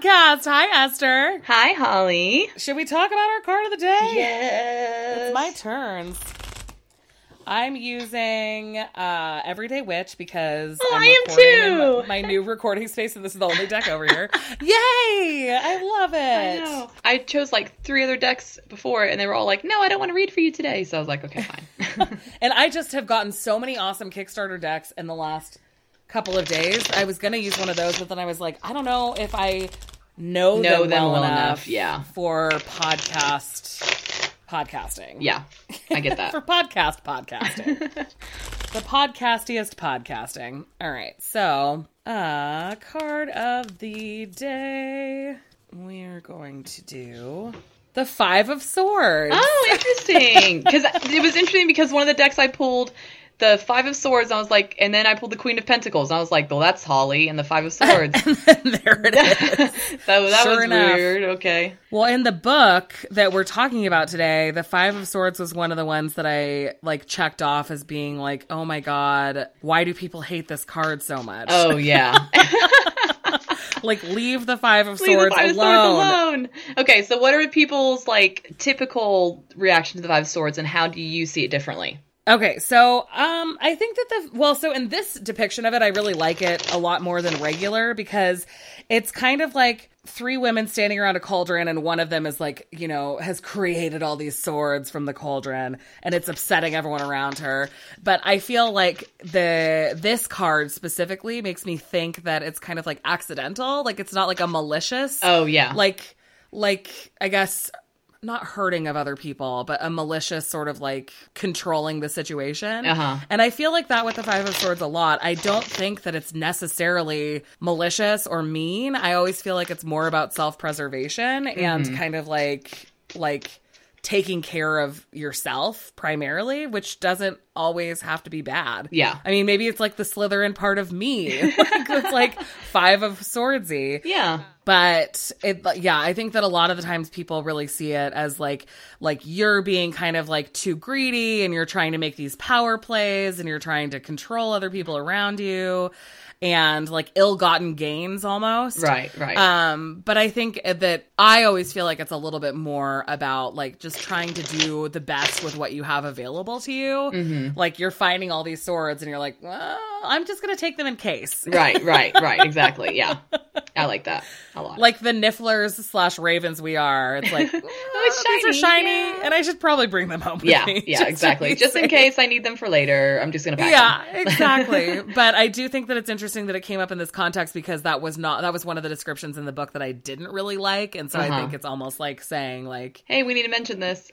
podcast. Hi, Esther. Hi, Holly. Should we talk about our card of the day? Yes. It's my turns. I'm using uh, Everyday Witch because Oh, I'm I am too. my, my new recording space, and this is the only deck over here. Yay! I love it. I know. I chose like three other decks before, and they were all like, "No, I don't want to read for you today." So I was like, "Okay, fine." And I just have gotten so many awesome Kickstarter decks in the last couple of days. I was going to use one of those, but then I was like, I don't know if I know, Know them, them well, well enough, enough, yeah. for podcast podcasting. yeah, I get that. for podcast podcasting. the podcastiest podcasting. All right. So, uh card of the day. We're going to do the 5 of swords. oh, interesting. Because it was interesting because one of the decks I pulled. The Five of Swords, I was like, and then I pulled the Queen of Pentacles. And I was like, well, that's Holly, and the Five of Swords. there it is. that that Sure was enough. weird. Okay. Well, in the book that we're talking about today, the Five of Swords was one of the ones that I like checked off as being like, "Oh my god, why do people hate this card so much?" Oh yeah. like leave the Five of Leave Swords Five alone. Swords alone. Okay, so what are people's like typical reaction to the Five of Swords, and how do you see it differently? Okay, so um I think that the well, so in this depiction of it, I really like it a lot more than regular because it's kind of like three women standing around a cauldron and one of them is like, you know, has created all these swords from the cauldron and it's upsetting everyone around her. But I feel like the this card specifically makes me think that it's kind of like accidental, like it's not like a malicious Oh yeah. like like I guess not hurting of other people, but a malicious sort of like controlling the situation. Uh-huh. And I feel like that with the Five of Swords a lot. I don't think that it's necessarily malicious or mean. I always feel like it's more about self preservation Mm-hmm. and kind of like like taking care of yourself primarily, which doesn't always have to be bad. Yeah. I mean, maybe it's like the Slytherin part of me. like it's like five of swordsy yeah. but it yeah i think that a lot of the times people really see it as like like you're being kind of like too greedy and you're trying to make these power plays and you're trying to control other people around you and like ill-gotten gains almost Right. Right. um, but I think that I always feel like it's a little bit more about like just trying to do the best with what you have available to you. Mm-hmm. Like you're finding all these swords and you're like, well, I'm just gonna take them in case. right. Right. Right. Exactly. Yeah. I like that a lot. Like the Nifflers slash Ravens we are. It's like, oh, it's these are shiny, shiny, yeah. and I should probably bring them home. With yeah. me, Yeah. just exactly. Just in case I need them for later, I'm just gonna pack Yeah, them. exactly. but I do think that it's interesting that it came up in this context because that was not that was one of the descriptions in the book that I didn't really like, and so I Uh-huh. think it's almost like saying like Hey, we need to mention this.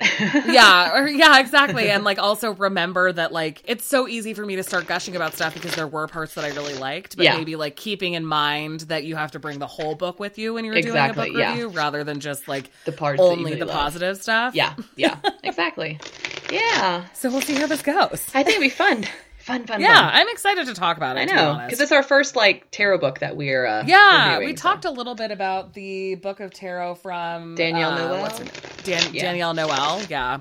yeah, or yeah, exactly. And like also remember that like it's so easy for me to start gushing about stuff because there were parts that I really liked, but Yeah. maybe like keeping in mind that you have to bring the whole book with you when you're doing Exactly, a book yeah. review rather than just like The parts only really the love. positive stuff. yeah. Yeah. Exactly. Yeah. So we'll see how this goes. I think it'd be fun. Fun. Fun. Yeah, Fun. I'm excited to talk about it. I know because it's our first like tarot book that we're uh, Yeah, we so. talked a little bit about the book of tarot from Danielle uh, Noel? Dan- Yeah. Danielle Noel, yeah.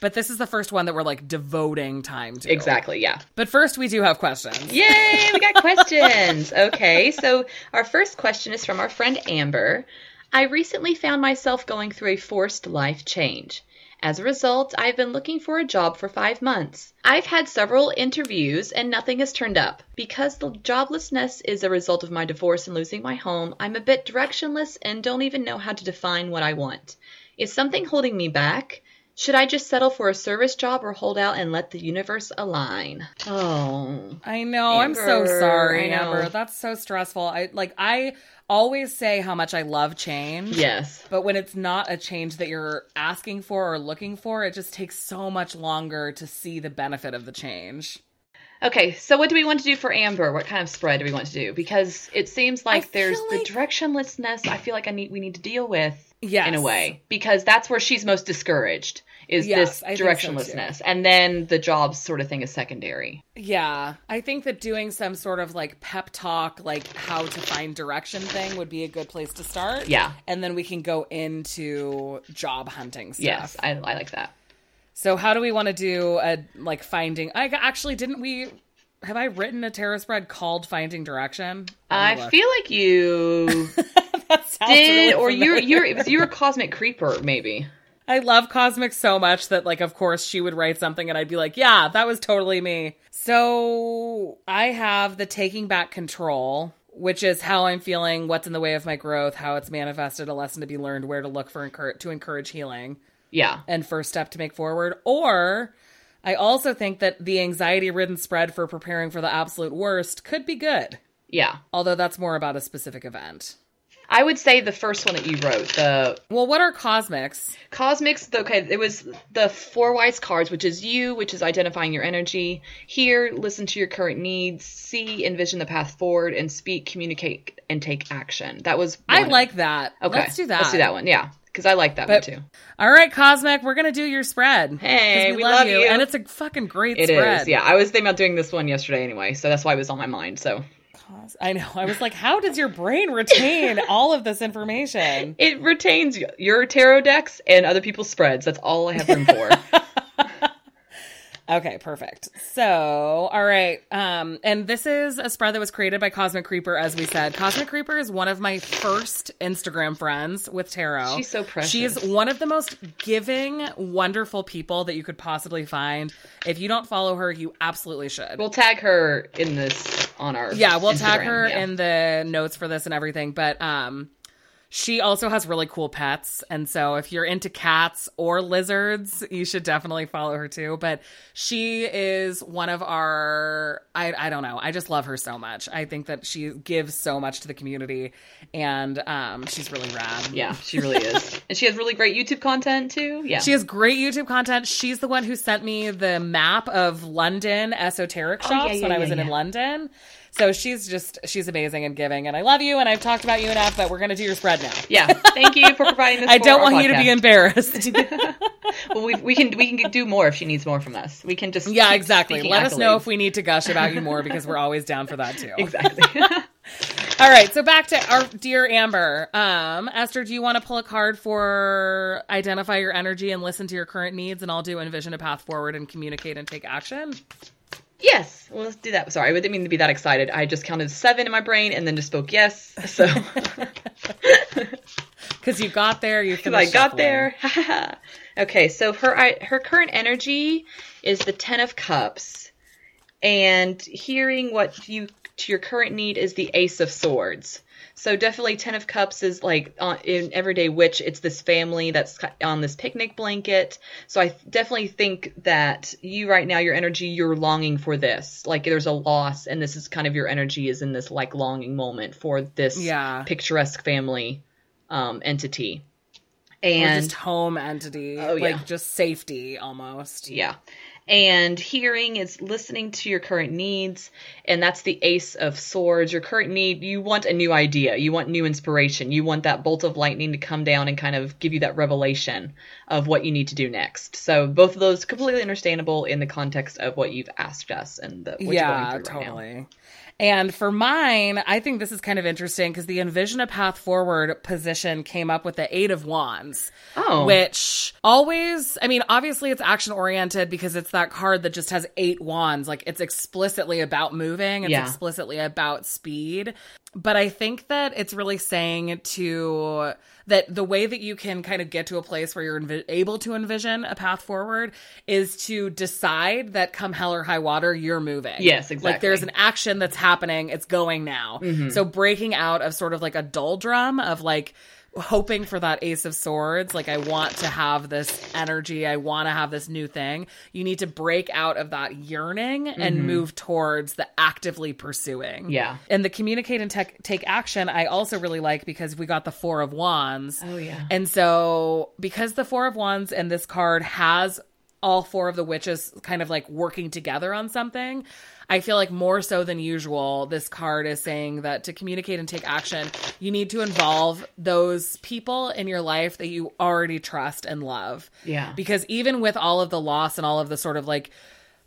But this is the first one that we're like devoting time to. Exactly. Yeah. But first, we do have questions. Yay, we got questions. Okay, so our first question is from our friend Amber. I recently found myself going through a forced life change. As a result, I've been looking for a job for five months. I've had several interviews and nothing has turned up. Because the joblessness is a result of my divorce and losing my home, I'm a bit directionless and don't even know how to define what I want. Is something holding me back? Should I just settle for a service job or hold out and let the universe align? Oh. I know. I'm so sorry. Amber. That's so stressful. I like. I always say how much I love change. Yes. But when it's not a change that you're asking for or looking for, it just takes so much longer to see the benefit of the change. Okay, so what do we want to do for Amber? What kind of spread do we want to do? Because it seems like there's feel the directionlessness. I feel like I need we need to deal with Yes. in a way because that's where she's most discouraged is Yes, this think so, directionlessness, and then the job sort of thing is secondary. Yeah, I think that doing some sort of like pep talk, like how to find direction thing would be a good place to start. Yeah. And then we can go into job hunting stuff. Yes, I, I like that. So how do we want to do a like finding I actually didn't we have I written a tarot spread called Finding Direction? I look. feel like you did, really or you're you're it was you were cosmic creeper maybe. I love Cosmic so much that, like, of course, she would write something and I'd be like, yeah, that was totally me. So I have the Taking Back Control, which is how I'm feeling, what's in the way of my growth, how it's manifested, a lesson to be learned, where to look for to encourage healing, Yeah. and first step to make forward. Or I also think that the anxiety ridden spread for preparing for the absolute worst could be good, Yeah. although that's more about a specific event. I would say the first one that you wrote, the Well, what are cosmics? Cosmics, okay, it was the four wise cards, which is you, which is identifying your energy. Here, listen to your current needs, see, envision the path forward, and speak, communicate, and take action. That was. I like that. Okay, Let's do that. Let's do that one. Yeah, because I like that But- one too. All right, Cosmic, we're gonna do your spread. Hey, we love you. and it's a fucking great It is. spread. Yeah, I was thinking about doing this one yesterday anyway, so that's why it was on my mind. So I know. I was like, how does your brain retain all of this information? it retains your tarot decks and other people's spreads. That's all I have room for. Okay, perfect. So, all right. Um, and this is a spread that was created by Cosmic Creeper, as we said. Cosmic Creeper is one of my first Instagram friends with tarot. She's so precious. She's one of the most giving, wonderful people that you could possibly find. If you don't follow her, you absolutely should. we'll tag her in this on our Yeah, we'll tag her yeah. in the notes for this and everything. But um, she also has really cool pets, and so if you're into cats or lizards, you should definitely follow her too. But she is one of our I I don't know. I just love her so much. I think that she gives so much to the community, and um, she's really rad. Yeah, she really is. and she has really great YouTube content too. Yeah. She has great YouTube content. She's the one who sent me the map of London esoteric shops Oh, yeah, yeah, when I was yeah, in, in. London. So she's just she's amazing and giving, and I love you. And I've talked about you enough, but we're gonna do your spread now. yeah. Thank you for providing this. I don't want you to be embarrassed. well, we, we can we can do more if she needs more from us. We can just yeah, exactly. Let us know if we need to gush about you more because we're always down for that too. exactly. All right, so back to our dear Amber. Um, Esther, do you want to pull a card for identify your energy and listen to your current needs, and I'll do envision a path forward and communicate and take action. Yes. Well, let's do that. Sorry, I didn't mean to be that excited. I just counted seven in my brain and then just spoke yes. So Because you got there, you I finished got shuffling. there. okay, so her I, her current energy is the Ten of Cups, and hearing what you to your current need is the Ace of Swords. So definitely Ten of Cups is like uh, in Everyday Witch. It's this family that's on this picnic blanket. So I definitely think that you right now, your energy, you're longing for this. Like there's a loss, and this is kind of your energy is in this like longing moment for this Yeah. picturesque family um, entity. Or And just home entity, Oh, yeah. like just safety almost. Yeah. And hearing is listening to your current needs, and that's the Ace of Swords. Your current need, you want a new idea, you want new inspiration, you want that bolt of lightning to come down and kind of give you that revelation of what you need to do next. So both of those completely understandable in the context of what you've asked us and the, what yeah, you're going through right now. And for mine, I think this is kind of interesting because the envision a path forward position came up with the eight of wands. Oh. Which always, I mean, obviously it's action oriented because it's that card that just has eight wands. Like it's explicitly about moving, it's Yeah. explicitly about speed. But I think that it's really saying to that the way that you can kind of get to a place where you're envi- able to envision a path forward is to decide that come hell or high water, you're moving. Yes, exactly. Like there's an action that's happening, it's going now. Mm-hmm. So breaking out of sort of like a doldrum of like hoping for that ace of swords. Like i want to have this energy. I want to have this new thing. You need to break out of that yearning and mm-hmm. move towards the actively pursuing. Yeah. and the communicate and tech, take action i also really like because we got the four of wands. Oh, yeah. and so because the four of wands and this card has all four of the witches kind of like working together on something I feel like more so than usual, this card is saying that to communicate and take action, you need to involve those people in your life that you already trust and love. Yeah. Because even with all of the loss and all of the sort of like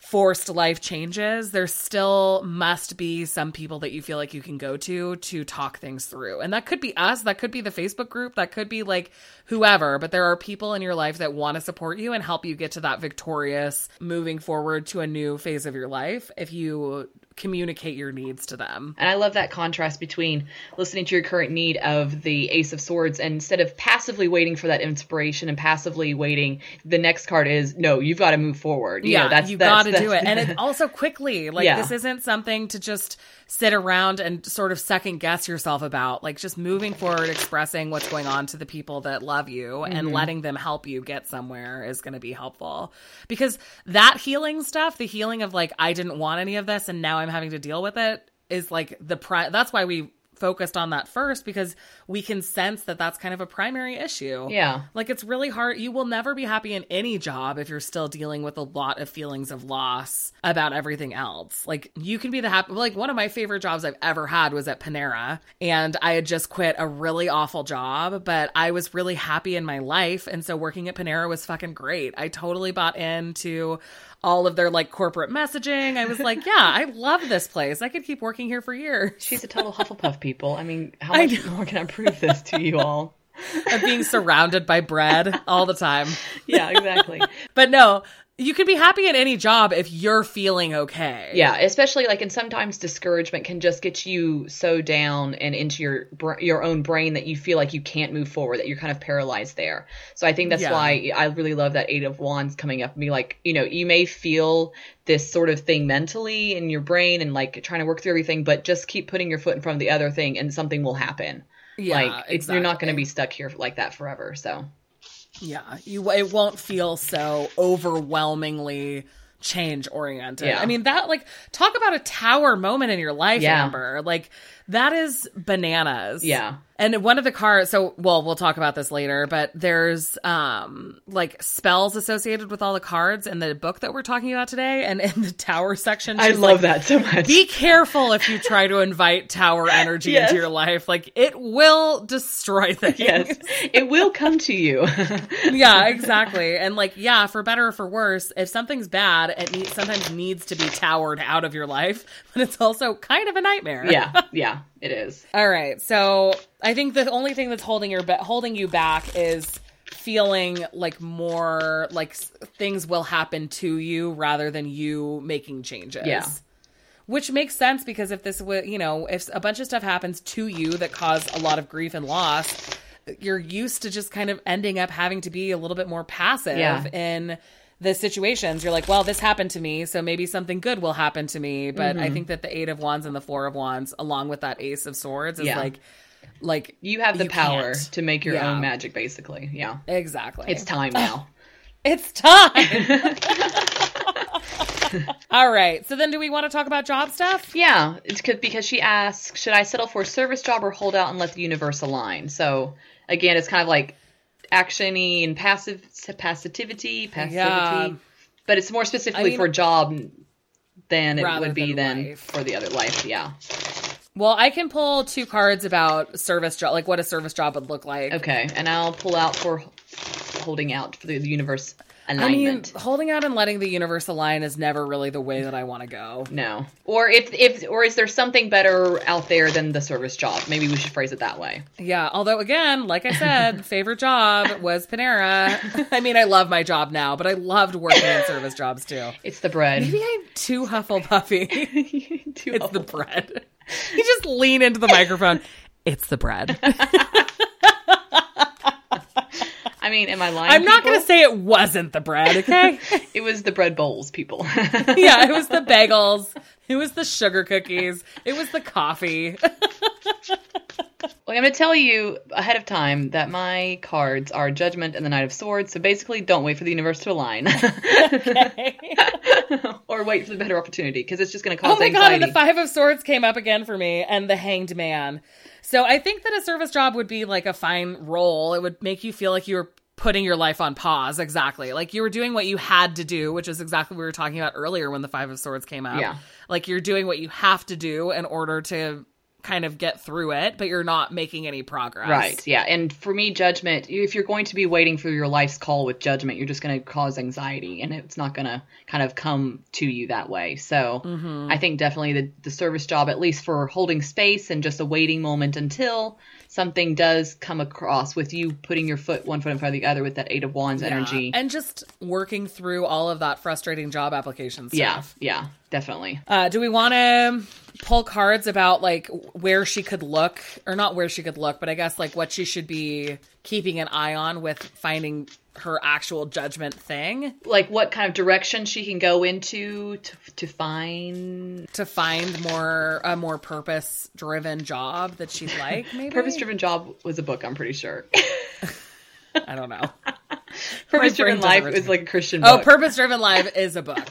forced life changes, there still must be some people that you feel like you can go to to talk things through. And that could be us, that could be the Facebook group, that could be like whoever, but there are people in your life that want to support you and help you get to that victorious moving forward to a new phase of your life if you communicate your needs to them. And I love that contrast between listening to your current need of the Ace of Swords and instead of passively waiting for that inspiration and passively waiting, the next card is no, you've got to move forward. You yeah, know, that's, you got to do it, and it also quickly. Like Yeah. this isn't something to just sit around and sort of second guess yourself about. Like just moving forward, expressing what's going on to the people that love you, and Mm-hmm. letting them help you get somewhere is going to be helpful. Because that healing stuff, the healing of like I didn't want any of this, and now I'm having to deal with it, is like the pri- That's why we focused on that first because we can sense that that's kind of a primary issue. Yeah. Like it's really hard. You will never be happy in any job if you're still dealing with a lot of feelings of loss about everything else. Like you can be the happy like one of my favorite jobs I've ever had was at Panera and I had just quit a really awful job, but I was really happy in my life and so working at Panera was fucking great. I totally bought into all of their like corporate messaging. I was like, yeah, I love this place. I could keep working here for years. She's a total Hufflepuff people. I mean, how much more can I prove this to you all? of being surrounded by bread all the time. Yeah, exactly. But no, you can be happy at any job if you're feeling okay. Yeah, especially like, and sometimes discouragement can just get you so down and into your your own brain that you feel like you can't move forward, that you're kind of paralyzed there. So I think that's Yeah. why I really love that Eight of Wands coming up and be like, you know, you may feel this sort of thing mentally in your brain and like trying to work through everything, but just keep putting your foot in front of the other thing, and something will happen. Yeah, like it's, you're not going to be stuck here like that forever. So Yeah, you it won't feel so overwhelmingly change oriented. Yeah. I mean that like talk about a tower moment in your life, Yeah. Amber. Like that is bananas. Yeah. And one of the cards so well we'll talk about this later, but there's um like spells associated with all the cards in the book that we're talking about today and in the tower section I love like, that so much. Be careful if you try to invite tower energy Yes. into your life. Like it will destroy things. yes, it will come to you. yeah, exactly. And like, yeah, for better or for worse, if something's bad, it need, sometimes needs to be towered out of your life, but it's also kind of a nightmare. yeah, yeah, it is. All right. So I think the only thing that's holding your holding you back is feeling like more like things will happen to you rather than you making changes. Yeah. Which makes sense because if this was, you know, if a bunch of stuff happens to you that cause a lot of grief and loss, you're used to just kind of ending up having to be a little bit more passive Yeah. in the situations. You're like, well, this happened to me, so maybe something good will happen to me. But Mm-hmm. I think that the Eight of Wands and the Four of Wands, along with that Ace of Swords, is Yeah. like, like You have the You power can't. to make your Yeah. own magic, basically. Yeah, exactly. it's time now. It's time. All right. So then, do we want to talk about job stuff? yeah, it's 'cause- because she asks, should I settle for a service job or hold out and let the universe align? So again, it's kind of like actiony and passive passivity, passivity, Yeah. but it's more specifically mean- for job than it would be than than life. for the other life. Yeah. Well, I can pull two cards about service job, like what a service job would look like. Okay, and I'll pull out for holding out for the universe alignment. I mean, holding out and letting the universe align is never really the way that I want to go. no, or if if or is there something better out there than the service job? Maybe we should phrase it that way. Yeah. Although, again, like I said, favorite job was Panera. I mean, I love my job now, but I loved working in service jobs too. It's the bread. Maybe I'm too Hufflepuffy. Too it's the bread. You just lean into the microphone. It's the bread. I mean, am I lying? I'm not going to say it wasn't the bread, okay? It was the bread bowls, people. yeah, it was the bagels. It was the sugar cookies. It was the coffee. Well, I'm going to tell you ahead of time that my cards are Judgment and the Knight of Swords. So basically, don't wait for the universe to align, or wait for the better opportunity because it's just going to oh cause Oh my god, anxiety. and the Five of Swords came up again for me, and the Hanged Man. So I think that a service job would be like a fine role. It would make you feel like you were putting your life on pause, exactly. Like you were doing what you had to do, which is exactly what we were talking about earlier when the Five of Swords came up. Yeah. Like you're doing what you have to do in order to kind of get through it, but you're not making any progress. Right. Yeah. And for me, judgment, if you're going to be waiting for your life's call with judgment, you're just going to cause anxiety and it's not going to kind of come to you that way. So Mm-hmm. I think definitely the, the service job, at least for holding space and just a waiting moment until something does come across with you putting your foot one foot in front of the other with that eight of wands energy. And just working through all of that frustrating job application stuff. Yeah, yeah, definitely. Uh, do we want to pull cards about like where she could look, or not where she could look, but I guess like what she should be keeping an eye on with finding her actual judgment thing. Like what kind of direction she can go into to, to find? To find more a more purpose driven job that she'd like maybe? Purpose Driven Job was a book, I'm pretty sure. i don't know. Purpose Driven Life is like a Christian oh, book. oh purpose driven life is a book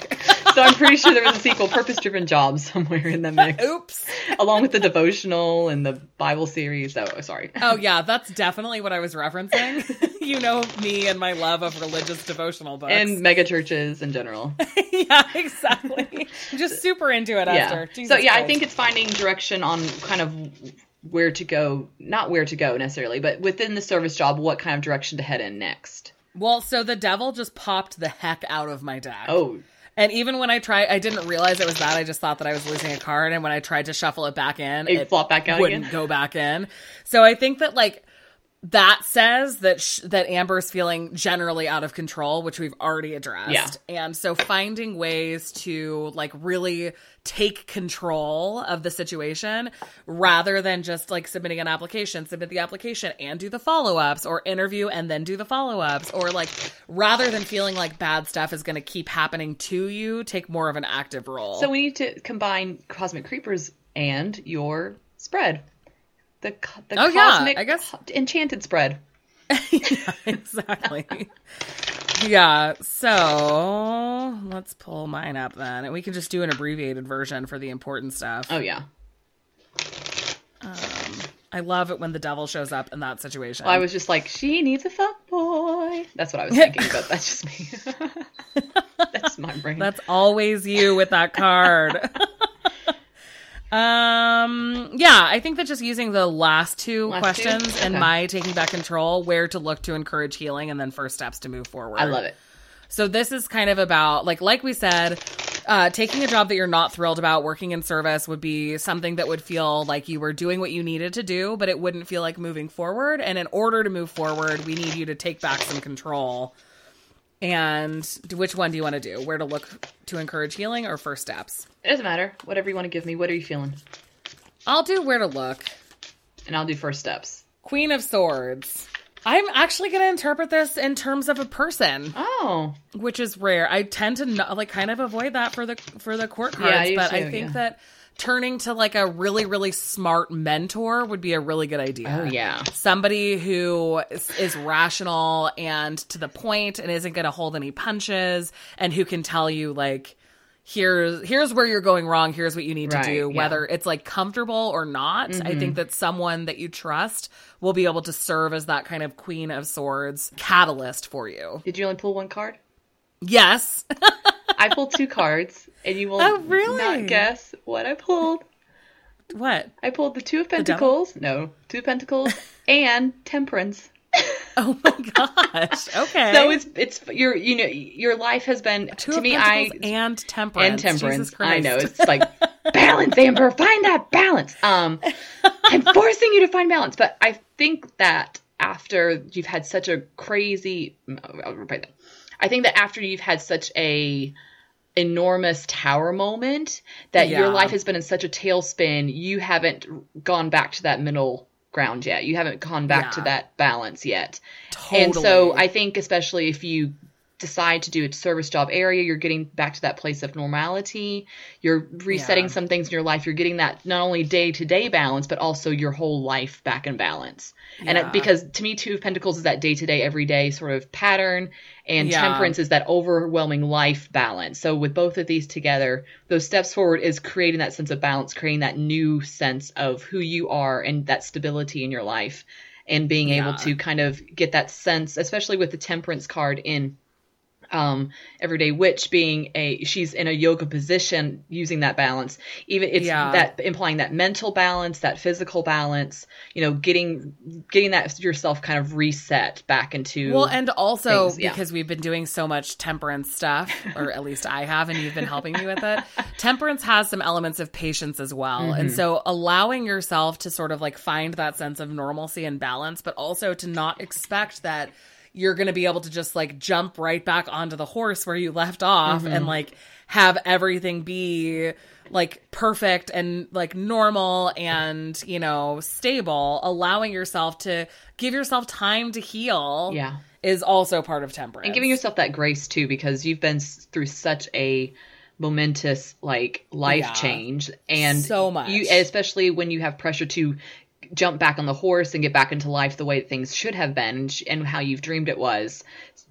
so I'm pretty sure there was a sequel, Purpose Driven Job, somewhere in the mix, oops along with the devotional and the Bible series. Oh, sorry. oh yeah that's definitely what i was referencing you know me and my love of religious devotional books And mega churches in general. yeah exactly I'm just super into it yeah. So Jesus yeah, I think it's finding direction on kind of where to go, not where to go necessarily, but within the service job, what kind of direction to head in next. well so the devil just popped the heck out of my deck Oh, And even when I tried, I didn't realize it was that. I just thought that I was losing a card. And when I tried to shuffle it back in, It flopped back out wouldn't again? go back in. So I think that like that says that sh- that Amber's feeling generally out of control, which we've already addressed. Yeah. And so finding ways to like really take control of the situation rather than just like submitting an application, submit the application and do the follow-ups or interview and then do the follow-ups or like rather than feeling like bad stuff is going to keep happening to you, take more of an active role. so we need to combine Cosmic Creepers and your spread. The, the Oh, yeah, cosmic I guess- enchanted spread. yeah, exactly. yeah, so let's pull mine up then. And we can just do an abbreviated version for the important stuff. Oh yeah. Um, I love it when the devil shows up in that situation. Well, I was just like, she needs a fuck boy. That's what I was thinking, but that's just me. that's my brain. That's always you with that card. Um yeah, I think that just using the last two Last two? questions and Okay. my taking back control, where to look to encourage healing and then first steps to move forward. I love it. So this is kind of about like like we said, uh, taking a job that you're not thrilled about, working in service would be something that would feel like you were doing what you needed to do, but it wouldn't feel like moving forward. And in order to move forward, we need you to take back some control. And which one do you want to do? Where to look to encourage healing or first steps? It doesn't matter. Whatever you want to give me. What are you feeling? I'll do where to look. And I'll do first steps. Queen of Swords. I'm actually going to interpret this in terms of a person. Oh. which is rare. I tend to not, like kind of avoid that for the for the court cards, Yeah, but I think yeah. that turning to like a really really smart mentor would be a really good idea. Oh yeah. Somebody who is, is rational and to the point and isn't going to hold any punches and who can tell you like here's here's where you're going wrong, here's what you need Right, to do, yeah. Mm-hmm. whether it's like comfortable or not. I think that someone that you trust will be able to serve as that kind of queen of swords catalyst for you. Did you only pull one card? Yes. I pulled two cards, and you will Oh, really? not guess what I pulled. what? I pulled the Two of? Pentacles. No, Two of Pentacles and Temperance. Oh my gosh. Okay. So it's it's your you know your life has been Two to of me I and temperance. and temperance. I know it's like balance, Amber. Find that balance. Um, I'm forcing you to find balance, but I think that after you've had such a crazy, I'll repeat that. I think that after you've had such a enormous tower moment that your life has been in such a tailspin, you haven't gone back to that middle ground yet. You haven't gone back to that balance yet. Totally. And so I think especially if you decide to do a service job area, you're getting back to that place of normality. You're resetting Yeah. some things in your life. You're getting that not only day to day balance, but also your whole life back in balance. And it, because to me, Two of Pentacles is that day to day, everyday sort of pattern, and Yeah. Temperance is that overwhelming life balance. So with both of these together, those steps forward is creating that sense of balance, creating that new sense of who you are and that stability in your life, and being able Yeah. to kind of get that sense, especially with the Temperance card in um, everyday witch being a she's in a yoga position using that balance even it's Yeah. that implying that mental balance that physical balance you know getting getting that yourself kind of reset back into Well, and also things, yeah. because we've been doing so much temperance stuff, or at least I have, and you've been helping me with it. Temperance has some elements of patience as well. Mm-hmm. And so allowing yourself to sort of like find that sense of normalcy and balance, but also to not expect that you're going to be able to just like jump right back onto the horse where you left off Mm-hmm. and like have everything be like perfect and like normal and you know stable allowing yourself to give yourself time to heal Yeah. is also part of temperance. and giving yourself that grace too because you've been through such a momentous like life Yeah. change and So much. you especially when you have pressure to jump back on the horse and get back into life the way things should have been and, how you've dreamed it was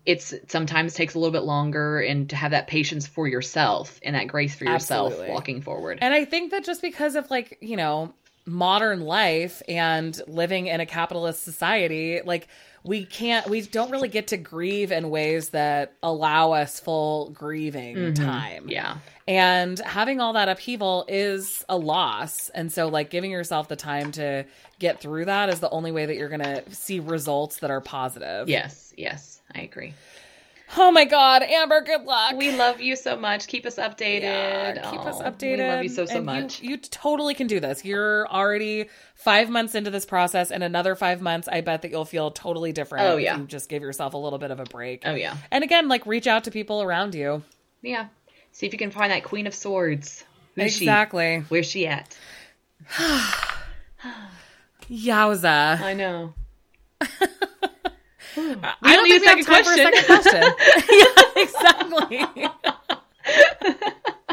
it's sometimes takes a little bit longer and to have that patience for yourself and that grace for yourself Absolutely. walking forward And I think that just because of like, you know, modern life and living in a capitalist society, like we can't we don't really get to grieve in ways that allow us full grieving time. Mm-hmm. yeah And having all that upheaval is a loss. And so like giving yourself the time to get through that is the only way that you're going to see results that are positive. yes yes i agree Oh my god, Amber, good luck. we love you so much keep us updated Yeah, keep us Oh, updated. we love you so so And much You, totally can do this. You're already five months into this process, and another five months, I bet that you'll feel totally different. Oh, yeah. you just give yourself a little bit of a break. oh yeah And again, like reach out to people around you. Yeah. See if you can find that Queen of Swords. Who's exactly. she? Where's she at? Yowza. I know. Hmm. I don't don't need think a second question. yeah, exactly.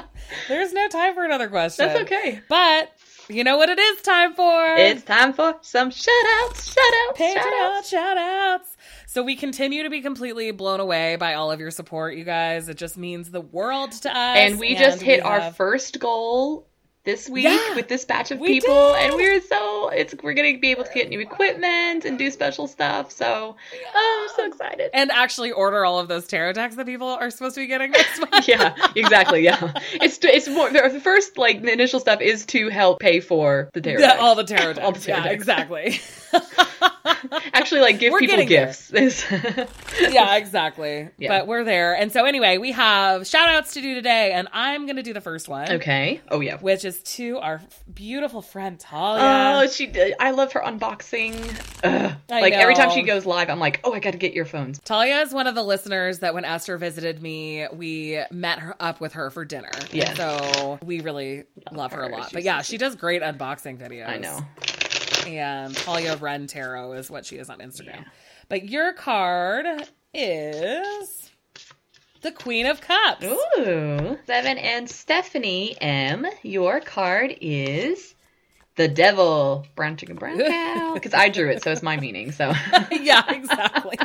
There's no time for another question. That's okay. But you know what it is time for? It's time for some shout outs, shout outs, shout Patreon outs. shout outs. So we continue to be completely blown away by all of your support, you guys. It just means the world to us. And we just hit our have- first goal this week Yeah, with this batch of people did. and we're so it's we're gonna be able to get new equipment and do special stuff so oh, i'm so excited and actually order all of those tarot decks that people are supposed to be getting next month. yeah exactly yeah it's it's more the first like the initial stuff is to help pay for the tarot Yeah, decks. all the tarot decks. All the tarot yeah, decks. exactly. actually like give We're people gifts yeah, exactly. Yeah. But we're there. And so anyway, we have shout outs to do today, and I'm gonna do the first one. okay oh yeah Which is to our beautiful friend Talia. Oh, she did. I love her unboxing. Like every time she goes live, I'm like, oh, I got to get your earphones. Talia is one of the listeners that when Esther visited me, we met her up with her for dinner. Yeah. So we really love her a lot. She's But yeah, she does great unboxing videos. I know. And Talia Ren Tarot is what she is on Instagram. But your card is the Queen of Cups. Ooh. Seven and Stephanie M. Your card is the devil. Brown chicken, brown cow. Because I drew it, so it's my meaning. So yeah, exactly.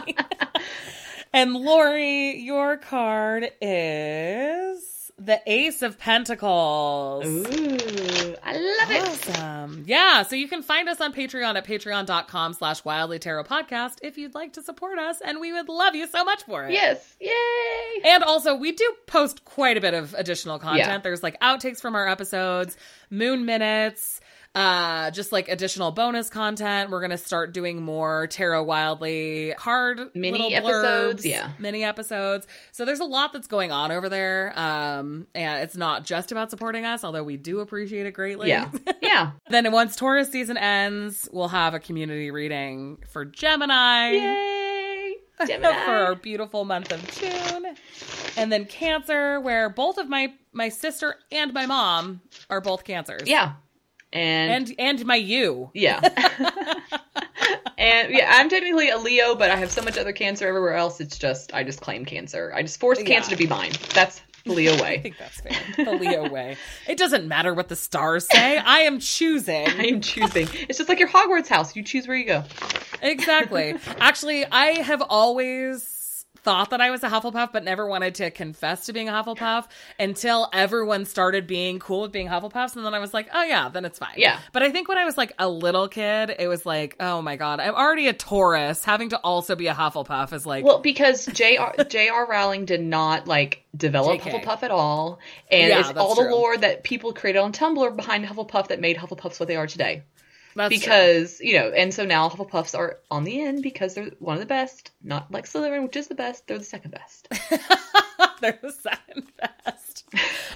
and Lori, your card is the Ace of Pentacles. Ooh, I love it. Awesome. Yeah. So you can find us on Patreon at patreon.com slash wildly tarot podcast if you'd like to support us. And we would love you so much for it. Yes. Yay. And also, we do post quite a bit of additional content. Yeah. There's like outtakes from our episodes, moon minutes, uh, just like additional bonus content. We're gonna start doing more tarot wildly card Mini episodes, blurbs, yeah. mini episodes. So there's a lot that's going on over there. Um, and it's not just about supporting us, although we do appreciate it greatly. Yeah. Yeah. then once Taurus season ends, we'll have a community reading for Gemini Yay. for our beautiful month of June. And then Cancer, where both of my my sister and my mom are both Cancers. Yeah. And, And and my you. yeah. and yeah, I'm technically a Leo, but I have so much other cancer everywhere else. It's just I just claim cancer. I just force cancer to be mine. That's the Leo way. I think that's fair. The Leo way. It doesn't matter what the stars say. I am choosing. I am choosing. It's just like your Hogwarts house. You choose where you go. Exactly. Actually, I have always thought that I was a Hufflepuff, but never wanted to confess to being a Hufflepuff until everyone started being cool with being Hufflepuffs. And then I was like, oh, yeah, then it's fine. Yeah. But I think when I was like a little kid, it was like, oh my God, I'm already a Taurus. Having to also be a Hufflepuff is like, Well, because J.R. J.R. Rowling did not like develop JK. Hufflepuff at all, and Yeah, it's all the lore that people created on Tumblr behind Hufflepuff that made Hufflepuffs what they are today. That's true. because you know, and so now Hufflepuffs are on the end because they're one of the best, not like Slytherin, which is the best. They're the second best. They're the second best.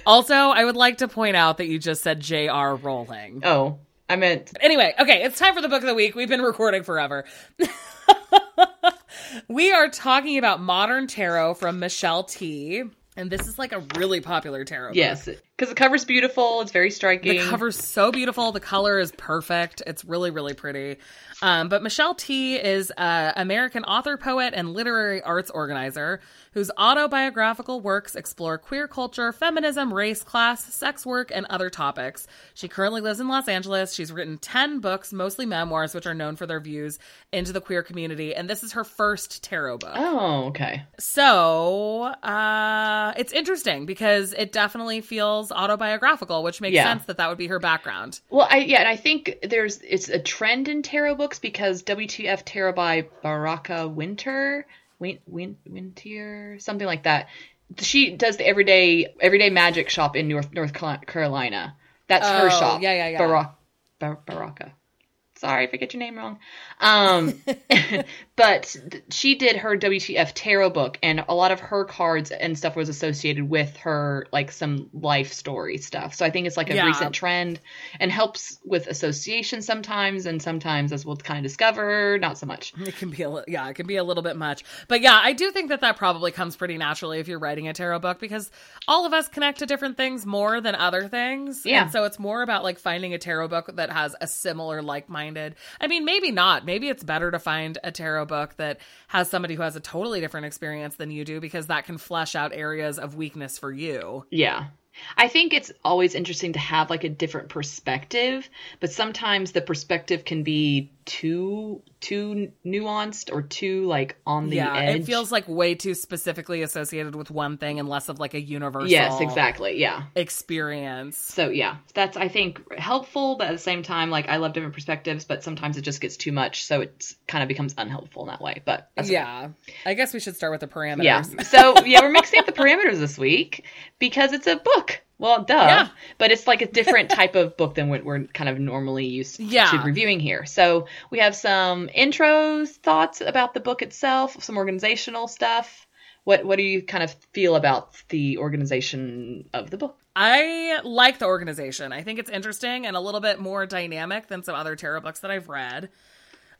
also, I would like to point out that you just said J.R. Rowling. Oh, I meant Anyway, okay, it's time for the book of the week. We've been recording forever. we are talking about Modern Tarot from Michelle Tea. And this is like a really popular tarot. book. Because the cover's beautiful. It's very striking. The cover's so beautiful. The color is perfect. It's really, really pretty. Um, but Michelle Tea is an American author, poet, and literary arts organizer whose autobiographical works explore queer culture, feminism, race, class, sex work, and other topics. She currently lives in Los Angeles. She's written 10 books, mostly memoirs, which are known for their views into the queer community. And this is her first tarot book. Oh, okay. So uh, it's interesting because it definitely feels autobiographical, which makes Yeah. sense that that would be her background. Well, I yeah, and I think there's it's a trend in tarot books because WTF Tarot by Baraka Winter, Win, Win, Wintier, something like that. She does the everyday everyday magic shop in North North Carolina. That's her Oh, shop. yeah, yeah, yeah. Barak, Bar- Baraka. Sorry if I get your name wrong. Um, but she did her WTF tarot book, and a lot of her cards and stuff was associated with her, like some life story stuff. So I think it's like a Yeah. recent trend and helps with association sometimes, and sometimes, as we'll kind of discover, not so much. It can be a li- yeah, it can be a little bit much. But yeah, I do think that that probably comes pretty naturally if you're writing a tarot book because all of us connect to different things more than other things. Yeah. And so it's more about like finding a tarot book that has a similar like-minded. I mean, maybe not. Maybe it's better to find a tarot book that has somebody who has a totally different experience than you do because that can flesh out areas of weakness for you. Yeah. I think it's always interesting to have like a different perspective, but sometimes the perspective can be too too nuanced or too like on the yeah, edge. it feels like way too specifically associated with one thing and less of like a universal Yes, exactly. Yeah. experience. So yeah, that's I think helpful, but at the same time, like I love different perspectives, but sometimes it just gets too much, so it kind of becomes unhelpful in that way. But that's okay. Yeah. I guess we should start with the parameters. yeah. So yeah, we're mixing up the parameters this week because it's a book. Well, duh. Yeah. But it's like a different type of book than what we're kind of normally used Yeah. to reviewing here. So we have some intros, thoughts about the book itself, some organizational stuff. What what do you kind of feel about the organization of the book? I like the organization. I think it's interesting and a little bit more dynamic than some other tarot books that I've read.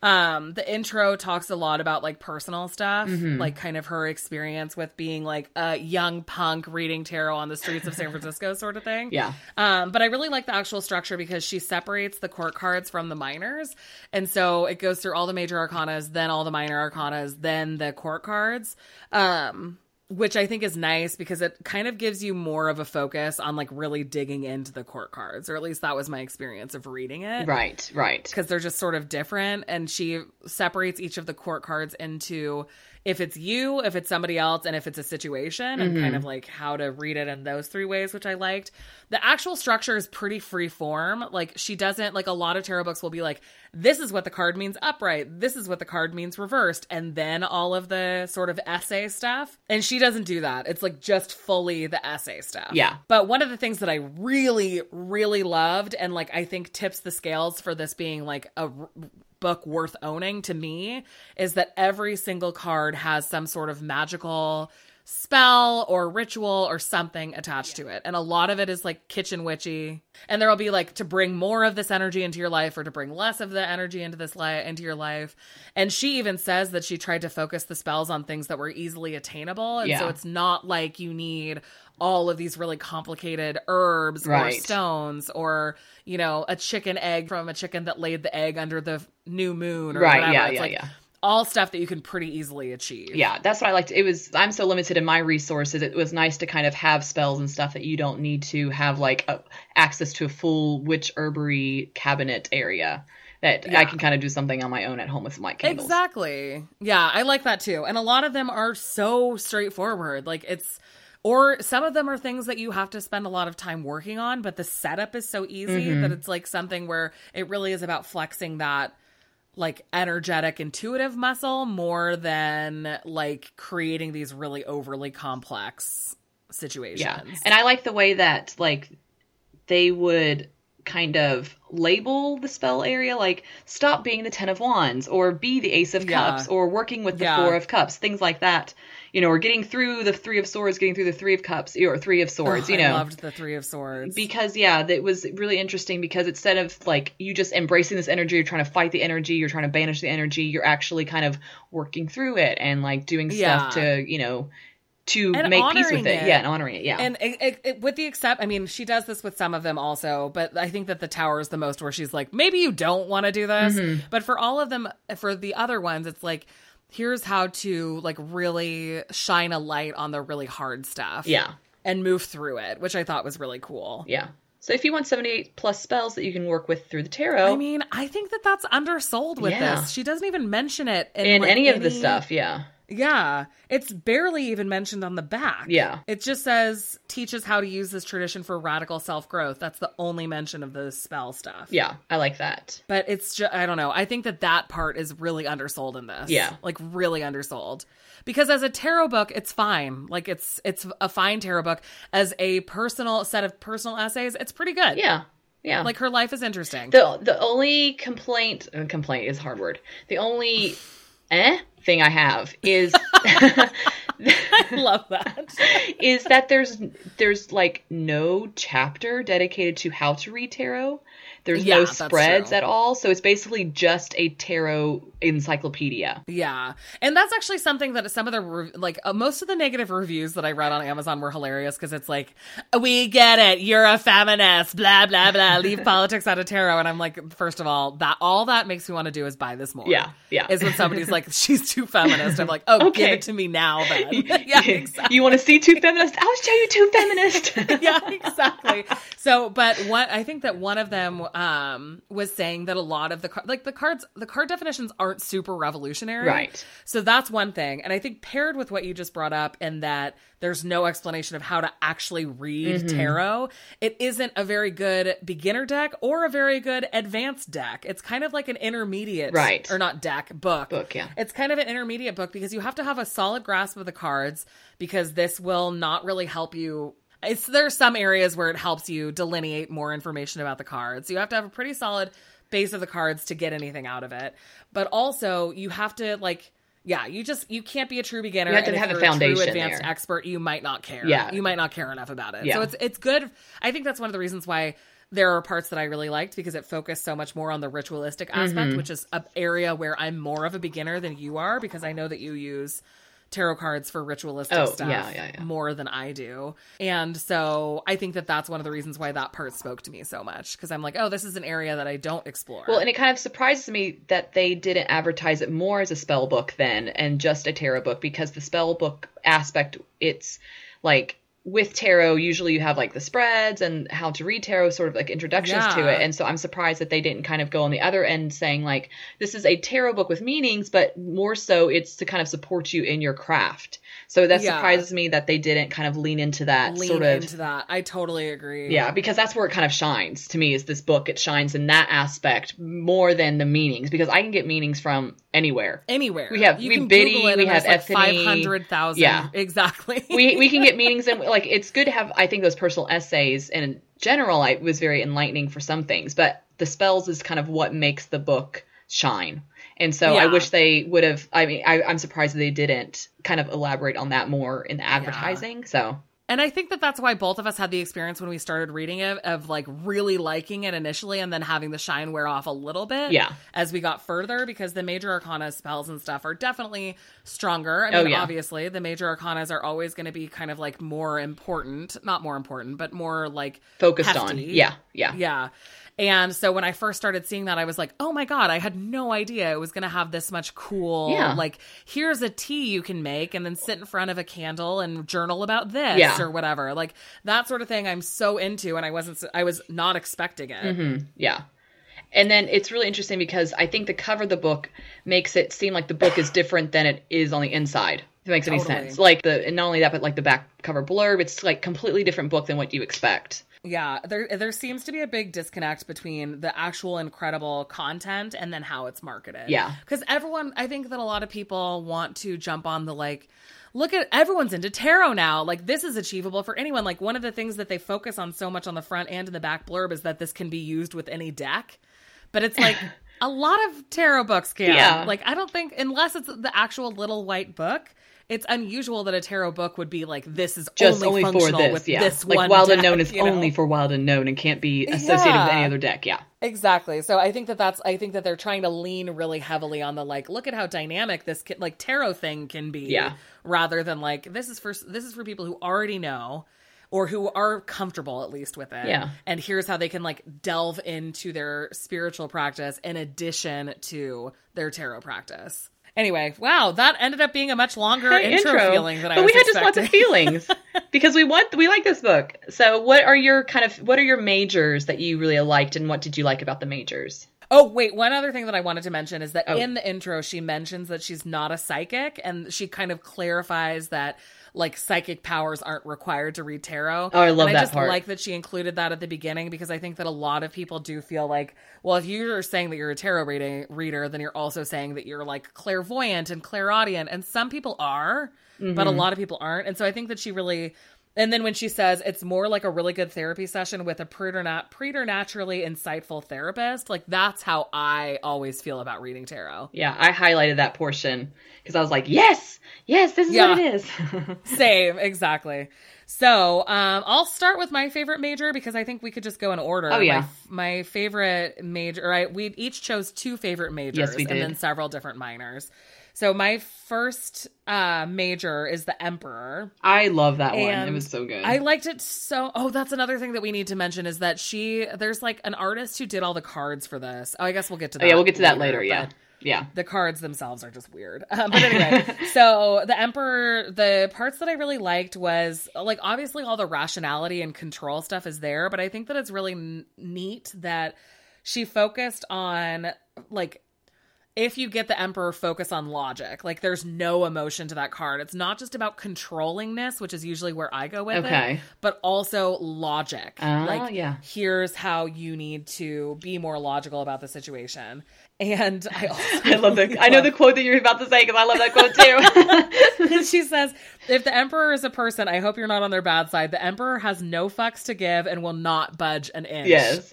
Um, the intro talks a lot about like personal stuff, Mm-hmm. like kind of her experience with being like a young punk reading tarot on the streets of San Francisco sort of thing. Yeah. Um, but I really like the actual structure because she separates the court cards from the minors. And so it goes through all the major arcanas, then all the minor arcanas, then the court cards. Um, which I think is nice because it kind of gives you more of a focus on like really digging into the court cards, or at least that was my experience of reading it Right, right. because they're just sort of different and she separates each of the court cards into if it's you if it's somebody else and if it's a situation and kind mm-hmm. of like how to read it in those three ways which i liked. The actual structure is pretty free form. Like she doesn't like a lot of tarot books will be like this is what the card means upright. This is what the card means reversed and then all of the sort of essay stuff. And she doesn't do that. It's like just fully the essay stuff. Yeah. but one of the things that I really, really loved, and like I think tips the scales for this being like a book worth owning to me, is that every single card has some sort of magical spell or ritual or something attached to it. And a lot of it is like kitchen witchy. And there will be like to bring more of this energy into your life or to bring less of the energy into this life into your life. And she even says that she tried to focus the spells on things that were easily attainable. And so it's not like you need all of these really complicated herbs or stones or you know a chicken egg from a chicken that laid the egg under the new moon or Right, whatever. yeah, It's yeah, like yeah. all stuff that you can pretty easily achieve Yeah, that's what I liked. It was I'm so limited in my resources. It was nice to kind of have spells and stuff that you don't need to have like a, access to a full witch herbery cabinet area. that Yeah. I can kind of do something on my own at home with my candles. Exactly. Yeah, I like that too. And a lot of them are so straightforward. Like it's or some of them are things that you have to spend a lot of time working on, but the setup is so easy Mm-hmm. that it's like something where it really is about flexing that like energetic intuitive muscle more than like creating these really overly complex situations. Yeah. And I like the way that like they would kind of label the spell area like stop being the 10 of wands or be the ace of Yeah. cups or working with the Yeah. 4 of cups, things like that. You know, or getting through the 3 of swords, getting through the 3 of cups or 3 of swords, Oh, you I know. loved the three of swords. because yeah that was really interesting because instead of like you just embracing this energy you're trying to fight the energy you're trying to banish the energy you're actually kind of working through it and like doing stuff to you know to And make peace with it. it. yeah and honoring it yeah And it, it, it- with the except, I mean, she does this with some of them also, but I think that the tower is the most where she's like, maybe you don't want to do this. Mm-hmm. But for all of them, for the other ones, it's like, here's how to like really shine a light on the really hard stuff. yeah And move through it, which I thought was really cool. yeah so if you want 78 plus spells that you can work with through the tarot I mean, I think that that's undersold with Yeah. this. She doesn't even mention it in, in like, any of the stuff yeah Yeah, it's barely even mentioned on the back. Yeah. It just says teaches how to use this tradition for radical self growth. That's the only mention of the spell stuff. yeah i like that But it's just, I don't know. I think that that part is really undersold in this. Yeah. Like really undersold. Because as a tarot book, it's fine. Like it's it's a fine tarot book. As a personal set of personal essays, it's pretty good. yeah yeah Like her life is interesting. The the only complaint uh, complaint is a hard word. The only eh thing I have is I love that. is that there's there's like no chapter dedicated to how to read tarot. There's Yeah, no spreads at all, so it's basically just a tarot encyclopedia. Yeah. And that's actually something that some of the, re- like, uh, most of the negative reviews that I read on Amazon were hilarious because it's like, we get it. You're a feminist, blah, blah, blah. Leave politics out of tarot. And I'm like, first of all, that all that makes me want to do is buy this more. Yeah, yeah. Is when somebody's like, she's too feminist. I'm like, oh, give it to me now then. yeah, exactly. You want to see two feminists? I'll show you two feminists. yeah, exactly. So, but what I think that one of them um was saying that a lot of the car- like the cards the card definitions aren't super revolutionary. Right. So that's one thing. And I think paired with what you just brought up and that there's no explanation of how to actually read Mm-hmm. tarot, it isn't a very good beginner deck or a very good advanced deck. It's kind of like an intermediate Right. or not deck, book. Book, yeah. It's kind of an intermediate book because you have to have a solid grasp of the cards because this will not really help you. It's there's some areas where it helps you delineate more information about the cards. You have to have a pretty solid base of the cards to get anything out of it. But also you have to like yeah, you just you can't be a true beginner. You have to have a foundation true advanced there. expert, you might not care. Yeah. you might not care enough about it. Yeah. So it's it's good. I think that's one of the reasons why there are parts that I really liked because it focused so much more on the ritualistic aspect, Mm-hmm. which is an area where I'm more of a beginner than you are because I know that you use tarot cards for ritualistic Oh, stuff yeah, yeah, yeah. more than I do. And so I think that that's one of the reasons why that part spoke to me so much because I'm like, oh, this is an area that I don't explore. Well, and it kind of surprises me that they didn't advertise it more as a spell book then and just a tarot book because the spell book aspect, it's like with tarot, usually you have like the spreads and how to read tarot, sort of like introductions to it. And so I'm surprised that they didn't kind of go on the other end saying, like, this is a tarot book with meanings, but more so it's to kind of support you in your craft. So that Yeah. surprises me that they didn't kind of lean into that lean sort of. into that. I totally agree. Yeah, because that's where it kind of shines to me. Is this book? It shines in that aspect more than the meanings because I can get meanings from anywhere. Anywhere We have- you we can Biddy, we have like Ethony. five hundred thousand. Yeah. exactly. We we can get meanings in like it's good to have. I think those personal essays and in general, I was very enlightening for some things, but the spells is kind of what makes the book shine. And so I wish they would have. I mean, I, I'm surprised they didn't kind of elaborate on that more in the advertising. So And I think that that's why both of us had the experience when we started reading it of like really liking it initially and then having the shine wear off a little bit Yeah. as we got further because the major arcana spells and stuff are definitely stronger. I Oh, mean, yeah. obviously, the major arcanas are always going to be kind of like more important, not more important, but more like focused on. Yeah, yeah, Yeah. And so when I first started seeing that, I was like, oh my God, I had no idea it was going to have this much cool, Yeah. like, here's a tea you can make and then sit in front of a candle and journal about this Yeah. or whatever. Like, that sort of thing I'm so into. And I wasn't, I was not expecting it. Mm-hmm. Yeah. And then it's really interesting because I think the cover of the book makes it seem like the book is different than it is on the inside. If it makes any sense. Like the and not only that, but like the back cover blurb, it's like completely different book than what you expect. Yeah, there there seems to be a big disconnect between the actual incredible content and then how it's marketed. Yeah. Cuz everyone I think that a lot of people want to jump on the like look at everyone's into tarot now. Like this is achievable for anyone. Like one of the things that they focus on so much on the front and in the back blurb is that this can be used with any deck. But it's like a lot of tarot books can. Yeah. Like I don't think unless it's the actual little white book, it's unusual that a tarot book would be like this is Just only, only, for functional this, with yeah. this like one Wild deck, Unknown is you know? only for Wild Unknown and can't be associated with any other deck. Yeah. Exactly. So I think that that's I think that they're trying to lean really heavily on the like look at how dynamic this ca- like tarot thing can be Yeah. rather than like this is for this is for people who already know or who are comfortable at least with it. Yeah. And here's how they can like delve into their spiritual practice in addition to their tarot practice. Anyway, wow, that ended up being a much longer Hey, intro, feeling than I but we had just lots of feelings because we want we like this book. So, what are your kind of what are your majors that you really liked, and what did you like about the majors? Oh, wait, one other thing that I wanted to mention is that Oh. in the intro, she mentions that she's not a psychic, and she kind of clarifies that like psychic powers aren't required to read tarot. Oh, I love and that I just part. like that she included that at the beginning because I think that a lot of people do feel like, well, if you're saying that you're a tarot reading, reader, then you're also saying that you're like clairvoyant and clairaudient, and some people are, but a Mm-hmm. lot of people aren't. And so I think that she really. And then when she says it's more like a really good therapy session with a preternat- preternaturally insightful therapist, like that's how I always feel about reading tarot. Yeah, I highlighted that portion because I was like, yes, yes, this is Yeah. what it is. Same, exactly. So um, I'll start with my favorite major because I think we could just go in order. Oh, yeah. my, my favorite major. Right, we each chose two favorite majors Yes, and then several different minors. So my first uh, major is the Emperor. I love that one. It was so good. I liked it so. Oh, that's another thing that we need to mention is that she there's like an artist who did all the cards for this. Oh, I guess we'll get to that. oh, yeah, we'll get to that later. Yeah, yeah. The cards themselves are just weird. Um, but anyway, so the Emperor, the parts that I really liked was like obviously all the rationality and control stuff is there, but I think that it's really n- neat that she focused on like if you get the emperor focus on logic like there's no emotion to that card it's not just about controllingness which is usually where i go with Okay. it but also logic Oh, like yeah. here's how you need to be more logical about the situation and i also I love the. I know the quote that you're about to say because I love that quote too. she says if the emperor is a person i hope you're not on their bad side the emperor has no fucks to give and will not budge an inch yes.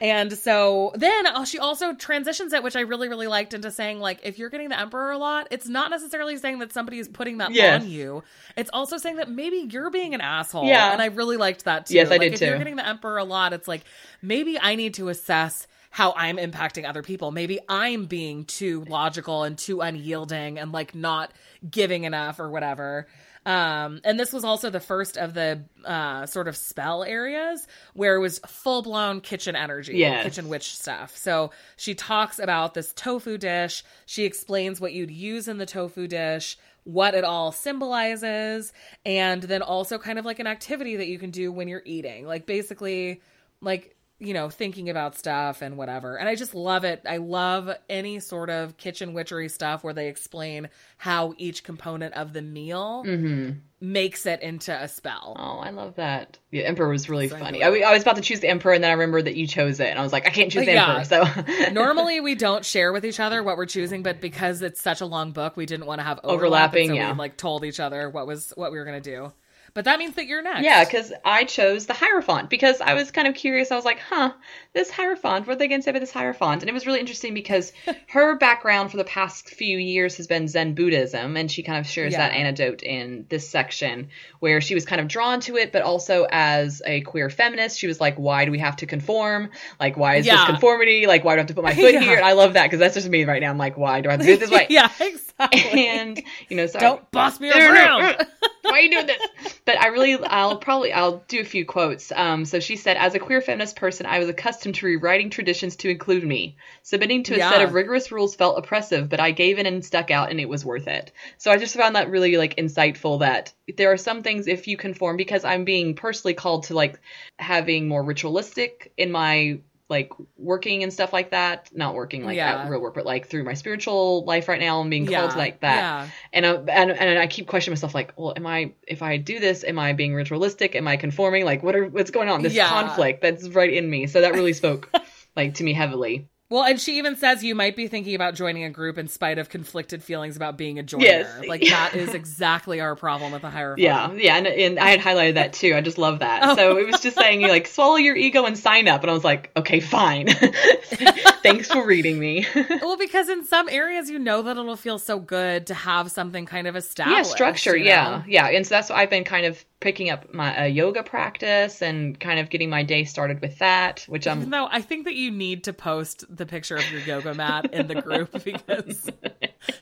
And so then she also transitions it, which I really, really liked, into saying, like, if you're getting the Emperor a lot, it's not necessarily saying that somebody is putting that Yes. on you. It's also saying that maybe you're being an asshole. Yeah. And I really liked that too. Yes, I like, did if you're getting the Emperor a lot, it's like, maybe I need to assess how I'm impacting other people. Maybe I'm being too logical and too unyielding and like not giving enough or whatever. Um, and this was also the first of the uh, sort of spell areas where it was full blown kitchen energy, Yes. kitchen witch stuff. So she talks about this tofu dish. She explains what you'd use in the tofu dish, what it all symbolizes, and then also kind of like an activity that you can do when you're eating. Like basically, like you know, thinking about stuff and whatever. And I just love it. I love any sort of kitchen witchery stuff where they explain how each component of the meal mm-hmm. makes it into a spell. Oh, I love that. The Emperor was really So funny. I, I was about to choose the Emperor, and then I remembered that you chose it, and I was like, I can't choose the Yeah. Emperor. So Normally we don't share with each other what we're choosing, but because it's such a long book, we didn't want to have overlap, Overlapping, so yeah. We like told each other what was what we were gonna do. But that means that you're next. Yeah, because I chose the Hierophant because I was kind of curious. I was like, huh, this Hierophant, what are they going to say about this Hierophant? And it was really interesting because her background for the past few years has been Zen Buddhism, and she kind of shares Yeah. that anecdote in this section where she was kind of drawn to it, but also as a queer feminist, she was like, why do we have to conform? Like, why is this conformity? Like, why do I have to put my foot Yeah. here? And I love that because that's just me right now. I'm like, why do I have to do it this way? yeah, exactly. And, you know, so don't boss me around. Why are you doing this? but I really, I'll probably, I'll do a few quotes. Um, so she said, as a queer feminist person, I was accustomed to rewriting traditions to include me. Submitting to a Yeah. set of rigorous rules felt oppressive, but I gave in and stuck out, and it was worth it. So I just found that really like insightful. That there are some things if you conform, because I'm being personally called to like having more ritualistic in my like working and stuff like that. Not working like Yeah. at real work, but like through my spiritual life right now. I'm being called Yeah, to like that yeah. and I, and and I keep questioning myself like, well, am I if I do this, am I being ritualistic? Am I conforming? Like, what are what's going on? This conflict that's right in me. So that really spoke like to me heavily. Well, and she even says you might be thinking about joining a group in spite of conflicted feelings about being a joiner. Yes. Like that is exactly our problem with the Hierophant. Yeah, yeah, and, and I had highlighted that too. I just love that. Oh. So it was just saying you like swallow your ego and sign up, and I was like, okay, fine. Thanks for reading me. Well, because in some areas you know that it'll feel so good to have something kind of established. yeah, structure. you Yeah, yeah, and so that's what I've been kind of picking up my uh, yoga practice and kind of getting my day started with that, which I'm no I think that you need to post the picture of your yoga mat in the group because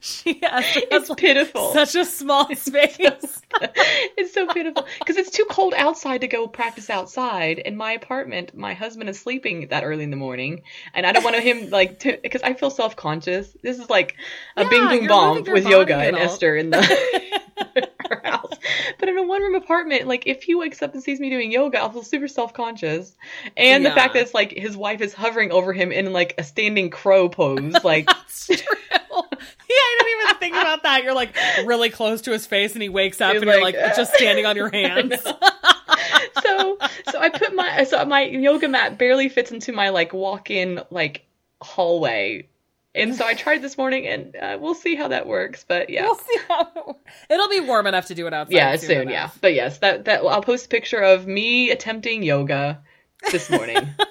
she has, It's pitiful. such a small space. it's so pitiful because it's too cold outside to go practice outside. In my apartment, my husband is sleeping that early in the morning, and I don't want him like to because I feel self conscious. This is like a yeah, bing boom bomb with yoga and and all. Esther in the house. But in a one room apartment, like if he wakes up and sees me doing yoga, I'll feel super self conscious. And the fact that it's like his wife is hovering over him in like a standing crow pose, like. Yeah, I didn't even think about that. You're like really close to his face, and he wakes up, He's and you're like, like just standing on your hands. so so I put my so my yoga mat barely fits into my like walk in like hallway. And so I tried this morning, and uh, we'll see how that works. But yeah, We'll see how it it'll be warm enough to do it outside. yeah, soon, yeah. But yes, that that I'll post a picture of me attempting yoga this morning.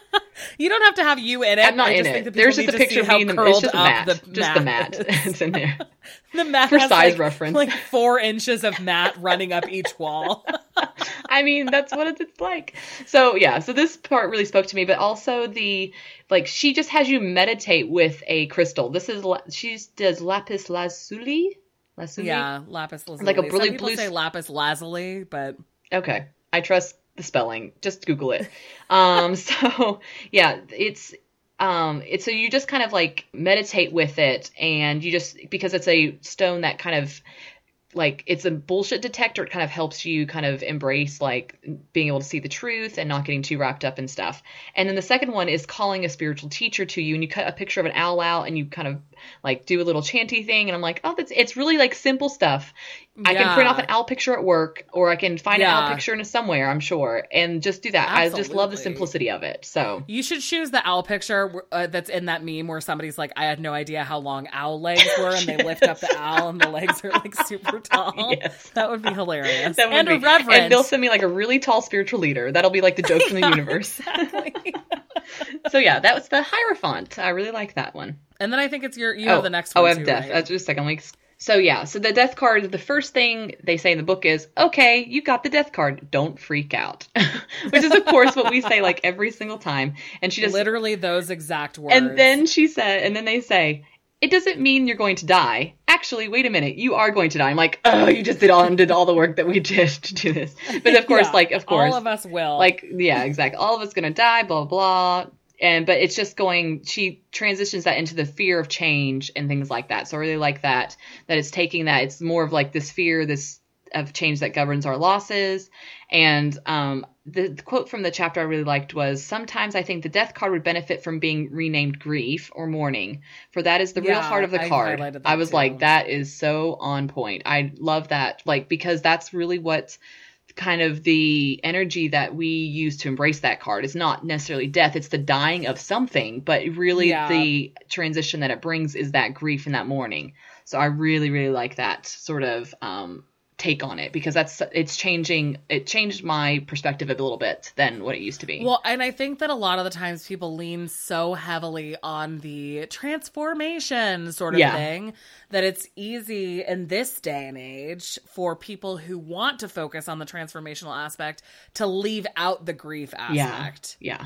You don't have to have you in it. I'm not I in it. There's just a picture of me in how the. It's curled just mat, the just the mat. it's in there. The mat For has, size like- reference. like four inches of mat running up each wall. I mean, that's what it's like. So yeah, so this part really spoke to me, but also the like she just has you meditate with a crystal. This is she does lapis lazuli. Lazuli. yeah, lapis lazuli. Like a really Some blue- say lapis lazuli, but Okay. I trust the spelling. Just Google it. um, so yeah, it's um it's so you just kind of like meditate with it and you just because it's a stone that kind of like it's a bullshit detector it kind of helps you kind of embrace like being able to see the truth and not getting too wrapped up in stuff and then the second one is calling a spiritual teacher to you and you cut a picture of an owl out and you kind of like do a little chanty thing and i'm like oh that's it's really like simple stuff. I can print off an owl picture at work or i can find an owl picture in a somewhere i'm sure and just do that. I just love the simplicity of it so. You should choose the owl picture uh, that's in that meme where somebody's like, I had no idea how long owl legs were, and they lift up the owl, and the legs are like super tall. Yes. That would be hilarious. That would and be, and they'll send me like a really tall spiritual leader. That'll be like the joke from the universe. Exactly. so yeah that was the hierophant i really like that one and then I think it's your you have oh, the next oh, one. I have too, death. right? That's just second week. So yeah, so the death card, the first thing they say in the book is, okay, you got the death card. Don't freak out. Which is of course what we say like every single time. And she just literally those exact words. and then she said and then they say, it doesn't mean you're going to die. Actually, wait a minute, you are going to die. I'm like, oh, you just did all did all the work that we did to do this. But of course, Yeah, like of course all of us will. like yeah exactly all of us gonna die blah blah blah and but it's just going she transitions that into the fear of change and things like that so i really like that that it's taking that it's more of like this fear this of change that governs our losses and um the, quote from the chapter i really liked was sometimes i think the death card would benefit from being renamed grief or mourning for that is the real heart of the I card i was too. like that is so on point i love that like because that's really what kind of the energy that we use to embrace that card. It's not necessarily death, it's the dying of something, but really Yeah. the transition that it brings is that grief and that mourning. So I really, really like that sort of um, take on it because that's it's changing it changed my perspective a little bit than what it used to be. Well, and I think that a lot of the times people lean so heavily on the transformation sort of Yeah. thing that it's easy in this day and age for people who want to focus on the transformational aspect to leave out the grief yeah. aspect. Yeah.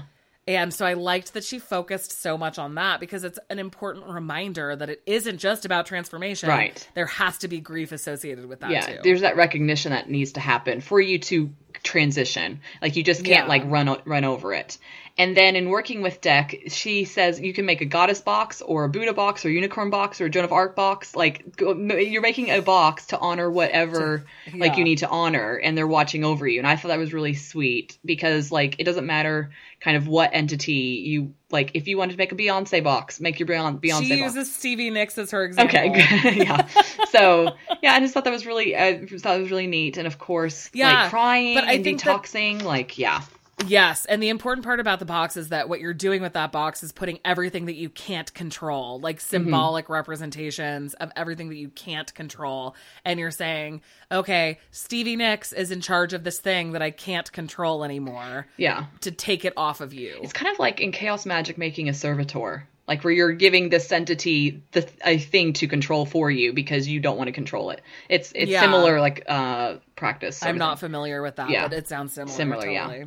And so I liked that she focused so much on that because it's an important reminder that it isn't just about transformation. Right. There has to be grief associated with that yeah, too. there's that recognition that needs to happen for you to transition. Like you just can't Yeah. like run run over it. And then in working with deck, she says you can make a goddess box or a Buddha box or unicorn box or a Joan of Arc box. Like you're making a box to honor whatever like yeah. you need to honor, and they're watching over you. And I thought that was really sweet because like it doesn't matter kind of what entity you like. If you wanted to make a Beyonce box, make your Beyonce she box. uses Stevie Nicks as her example. Okay, yeah. So yeah, I just thought that was really, I thought it was really neat, and of course, Yeah, like crying but I and think that- detoxing, like yeah, Yes, and the important part about the box is that what you're doing with that box is putting everything that you can't control, like symbolic representations of everything that you can't control, and you're saying, okay, Stevie Nicks is in charge of this thing that I can't control anymore, yeah. to take it off of you. It's kind of like in chaos magic making a servitor, like where you're giving this entity the a thing to control for you because you don't want to control it. It's it's Yeah. similar like uh practice. I'm not thing. familiar with that, Yeah. but it sounds similar. Similar, yeah.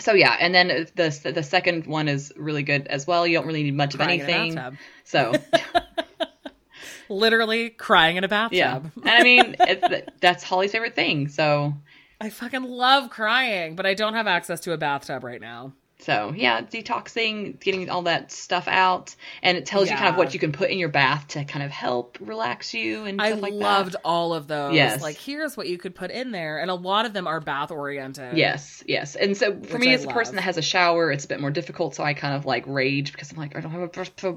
So yeah, and then the the second one is really good as well. You don't really need much of Crying in a anything. So Literally crying in a bathtub. yeah, and I mean it, that's Holly's favorite thing. So I fucking love crying, but I don't have access to a bathtub right now. So yeah, detoxing, getting all that stuff out, and it tells you kind of what you can put in your bath to kind of help relax you and I stuff like loved all of those. Yes. Like, here's what you could put in there. And a lot of them are bath oriented. Yes, yes. And so for me I as a person that has a shower, it's a bit more difficult. So I kind of like rage because I'm like, I don't have a.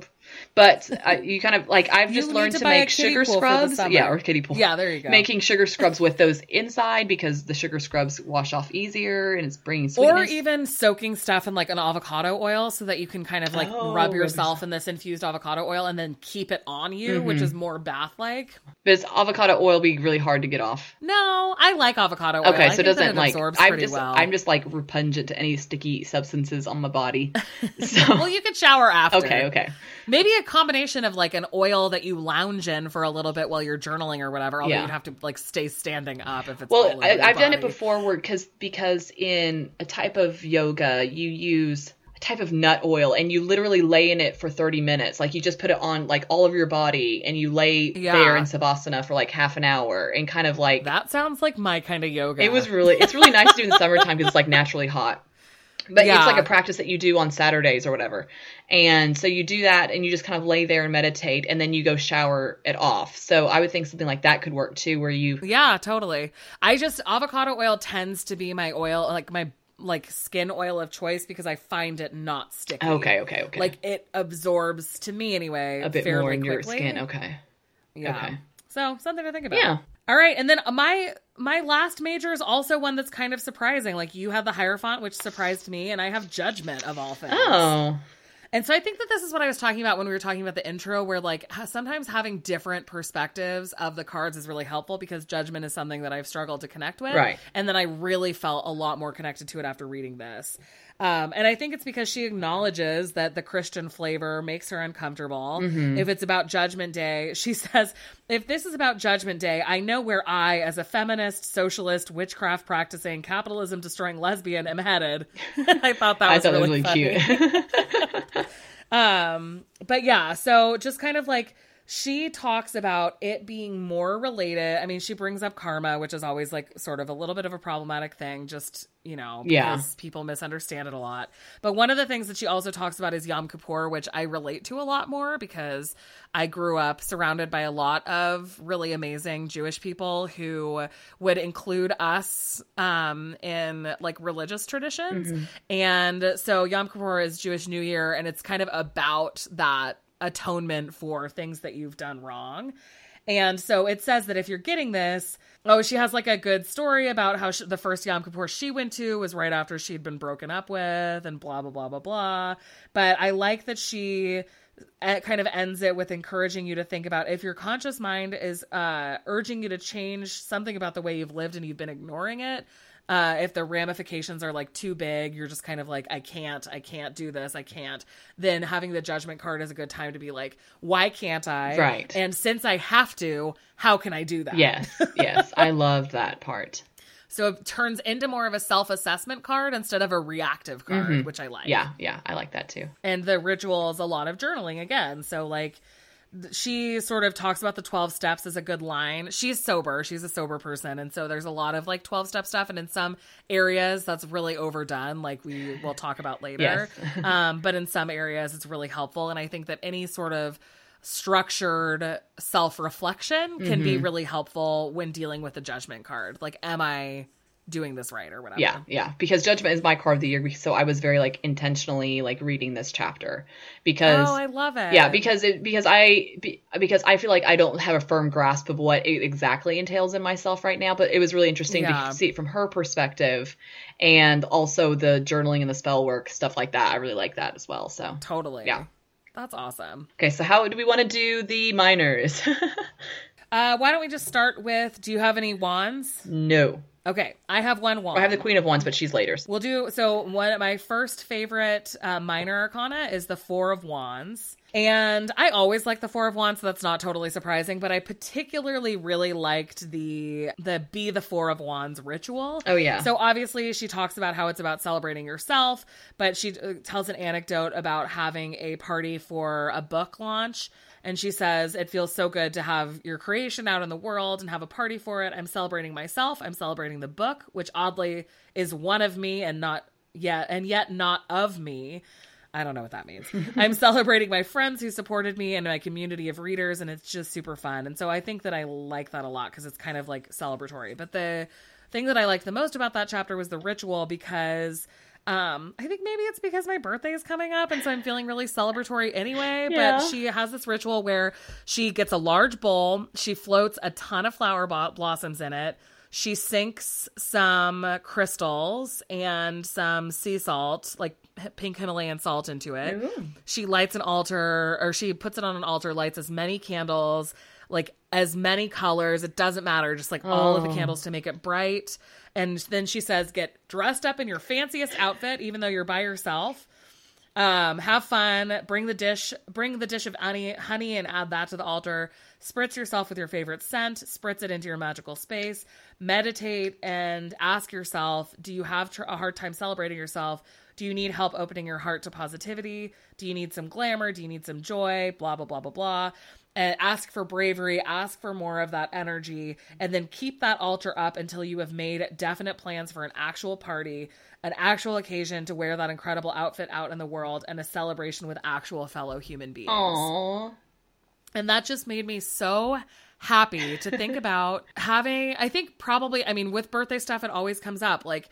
But I, you kind of like I've just learned to to, make sugar pool for the scrubs. Yeah, or kiddie pool. Yeah, there you go. Making sugar scrubs with those inside because the sugar scrubs wash off easier and it's bringing Or sweetness. even soaking stuff in like an avocado oil so that you can kind of like Oh, rub yourself in this infused avocado oil and then keep it on you, which Mm-hmm. is more bath like. Does avocado oil be really hard to get off? No, I like avocado oil. Okay, I so doesn't it like absorbs I'm pretty just well. I'm just like repugnant to any sticky substances on my body. So well, you could shower after. okay, okay. Maybe a combination of like an oil that you lounge in for a little bit while you're journaling or whatever. Although Yeah. you'd have to like stay standing up if it's Well, I, I've done it before where because because in a type of yoga you use a type of nut oil and you literally lay in it for 30 minutes like you just put it on like all of your body and you lay Yeah. there in savasana for like half an hour and kind of like That sounds like my kind of yoga. it was really it's really nice to do in the summertime because it's like naturally hot but Yeah. it's like a practice that you do on saturdays or whatever and so you do that and you just kind of lay there and meditate and then you go shower it off so i would think something like that could work too where you Yeah, totally. I just avocado oil tends to be my oil, like my like skin oil of choice because I find it not sticky. okay okay okay Like it absorbs to me anyway. a bit more in your skin okay Yeah. okay. So something to think about. Yeah. All right, and then my my last major is also one that's kind of surprising. Like you have the Hierophant, which surprised me, and I have Judgment of all things. Oh, And so I think that this is what I was talking about when we were talking about the intro, where like sometimes having different perspectives of the cards is really helpful because judgment is something that I've struggled to connect with. Right. And then I really felt a lot more connected to it after reading this. Um, and I think it's because she acknowledges that the Christian flavor makes her uncomfortable. If it's about Judgment Day, she says, if this is about Judgment Day, I know where I, as a feminist, socialist, witchcraft practicing, capitalism destroying lesbian, am headed. I thought that was thought really, really cute. Um, but yeah, so just kind of like she talks about it being more related. I mean, she brings up karma, which is always like sort of a little bit of a problematic thing, just, you know, because Yeah. people misunderstand it a lot. But one of the things that she also talks about is Yom Kippur, which I relate to a lot more because I grew up surrounded by a lot of really amazing Jewish people who would include us um, in like religious traditions. And so Yom Kippur is Jewish New Year, and it's kind of about that atonement for things that you've done wrong. And so it says that if you're getting this, oh, she has like a good story about how she, the first Yom Kippur she went to was right after she'd been broken up with, and blah, blah, blah, blah, blah. But I like that she uh, kind of ends it with encouraging you to think about if your conscious mind is uh, urging you to change something about the way you've lived and you've been ignoring it. Uh, if the ramifications are like too big, you're just kind of like, I can't, I can't do this, I can't. Then having the judgment card is a good time to be like, why can't I? Right. And since I have to, how can I do that? yes, yes, I love that part. So it turns into more of a self assessment card instead of a reactive card, which I like. Mm-hmm. Yeah, yeah, I like that too. And the ritual is a lot of journaling again. So, like, she sort of talks about the 12 steps as a good line. She's sober. She's a sober person. And so there's a lot of like 12 step stuff. And in some areas, that's really overdone, like we will talk about later. um, but in some areas, it's really helpful. And I think that any sort of structured self reflection can Mm-hmm. be really helpful when dealing with the judgment card. Like, am I doing this right or whatever? Yeah, yeah, because judgment is my card of the year, so I was very like intentionally like reading this chapter because Oh, I love it. yeah, because it because I be, because I feel like I don't have a firm grasp of what it exactly entails in myself right now, but it was really interesting Yeah. to see it from her perspective and also the journaling and the spell work stuff like that. I really like that as well. So totally. Yeah. That's awesome. okay, so how do we want to do the minors? Uh, why don't we just start with do you have any wands? no, Okay, I have one wand. I have the Queen of Wands, but she's later. We'll do so. One of my first favorite uh, minor arcana is the Four of Wands, and I always like the Four of Wands. So that's not totally surprising, but I particularly really liked the the Be the Four of Wands ritual. Oh, yeah. So obviously she talks about how it's about celebrating yourself, but she uh, tells an anecdote about having a party for a book launch. And she says, It feels so good to have your creation out in the world and have a party for it. I'm celebrating myself. I'm celebrating the book, which oddly is one of me and not yet, and yet not of me. I don't know what that means. I'm celebrating my friends who supported me and my community of readers, and it's just super fun. And so I think that I like that a lot because it's kind of like celebratory. But the thing that I liked the most about that chapter was the ritual because um I think maybe it's because my birthday is coming up and so I'm feeling really celebratory anyway, Yeah. but she has this ritual where she gets a large bowl, she floats a ton of flower bo- blossoms in it. She sinks some crystals and some sea salt, like pink Himalayan salt into it. She lights an altar or she puts it on an altar, lights as many candles, like as many colors, it doesn't matter, just like all of the candles to make it bright. And then she says, get dressed up in your fanciest outfit, even though you're by yourself. Um, have fun. Bring the dish. Bring the dish of honey, honey, and add that to the altar. Spritz yourself with your favorite scent. Spritz it into your magical space. Meditate and ask yourself: Do you have tr- a hard time celebrating yourself? Do you need help opening your heart to positivity? Do you need some glamour? Do you need some joy? Blah blah blah blah blah. And ask for bravery. Ask for more of that energy, and then keep that altar up until you have made definite plans for an actual party an actual occasion to wear that incredible outfit out in the world and a celebration with actual fellow human beings. Aww. And that just made me so happy to think about having, I think probably, I mean, with birthday stuff, it always comes up. Like,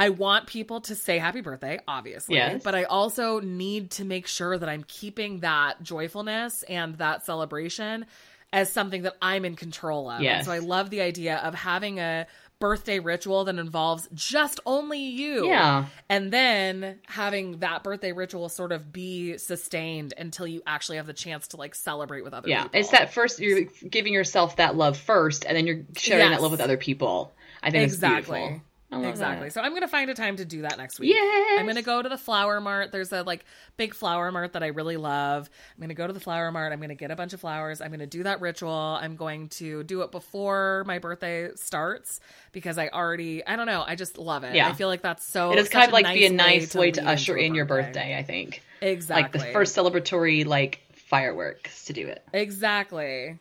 I want people to say happy birthday, obviously, Yes. but I also need to make sure that I'm keeping that joyfulness and that celebration as something that I'm in control of. Yes. so I love the idea of having a birthday ritual that involves just only you. Yeah. And then having that birthday ritual sort of be sustained until you actually have the chance to like celebrate with other people. Yeah, people. it's that first you're giving yourself that love first, and then you're sharing Yes. that love with other people. I think exactly. It's beautiful. I love Exactly. that. So I'm gonna find a time to do that next week. Yes. I'm gonna go to the flower mart. There's a like big flower mart that I really love. I'm gonna go to the flower mart. I'm gonna get a bunch of flowers. I'm gonna do that ritual. I'm going to do it before my birthday starts because I already I don't know. I just love it. Yeah. I feel like that's so. It is kind of like be a way nice way to lead usher in your birthday. birthday. I think Exactly. like the first celebratory like fireworks to do it. Exactly.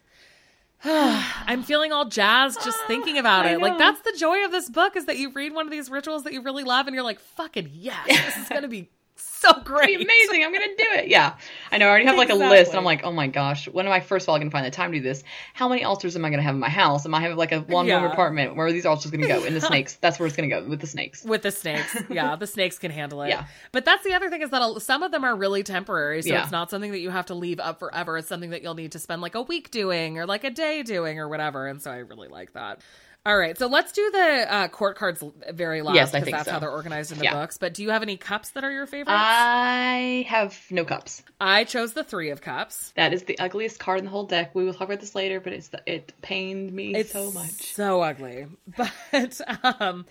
I'm feeling all jazzed just thinking about it. Like that's the joy of this book is that you read one of these rituals that you really love and you're like, fucking yes, this is gonna be so great. Be amazing! I'm gonna do it. Yeah, I know. I already have like a list. Exactly. I'm like, oh my gosh, when am I first of all gonna find the time to do this? How many altars am I gonna have in my house? Am I have like a one room Yeah. apartment? Where are these altars gonna go? In the snakes. That's where it's gonna go with the snakes. With the snakes. Yeah, the snakes can handle it. Yeah. But that's the other thing is that some of them are really temporary. So Yeah. it's not something that you have to leave up forever. It's something that you'll need to spend like a week doing or like a day doing or whatever. And so I really like that. All right, so let's do the uh, court cards very last Yes, I because think that's so. how they're organized in the Yeah. books. But do you have any cups that are your favorites? I have no cups. I chose the three of cups. That is the ugliest card in the whole deck. We will talk about this later, but it's the, it pained me It's so much. so ugly. But um,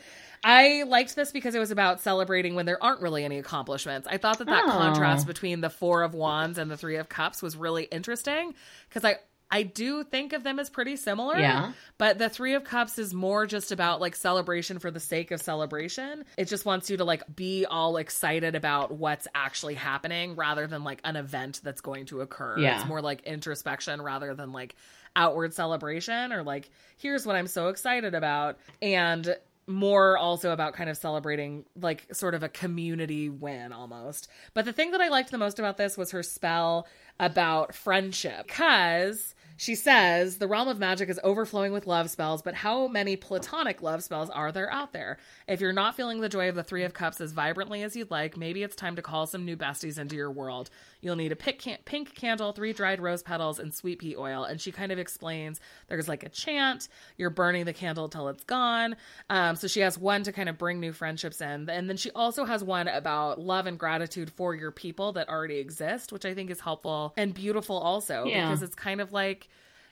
I liked this because it was about celebrating when there aren't really any accomplishments. I thought that that Oh. contrast between the four of wands and the three of cups was really interesting because I I do think of them as pretty similar. Yeah. But the Three of Cups is more just about like celebration for the sake of celebration. It just wants you to like be all excited about what's actually happening rather than like an event that's going to occur. Yeah. It's more like introspection rather than like outward celebration or like, here's what I'm so excited about. And more also about kind of celebrating like sort of a community win almost. But the thing that I liked the most about this was her spell about friendship because she says the realm of magic is overflowing with love spells, but how many platonic love spells are there out there? If you're not feeling the joy of the Three of Cups as vibrantly as you'd like, maybe it's time to call some new besties into your world. You'll need a pink, can- pink candle, three dried rose petals, and sweet pea oil. And she kind of explains there's like a chant, you're burning the candle till it's gone. Um, so she has one to kind of bring new friendships in. And then she also has one about love and gratitude for your people that already exist, which I think is helpful and beautiful also Yeah. because it's kind of like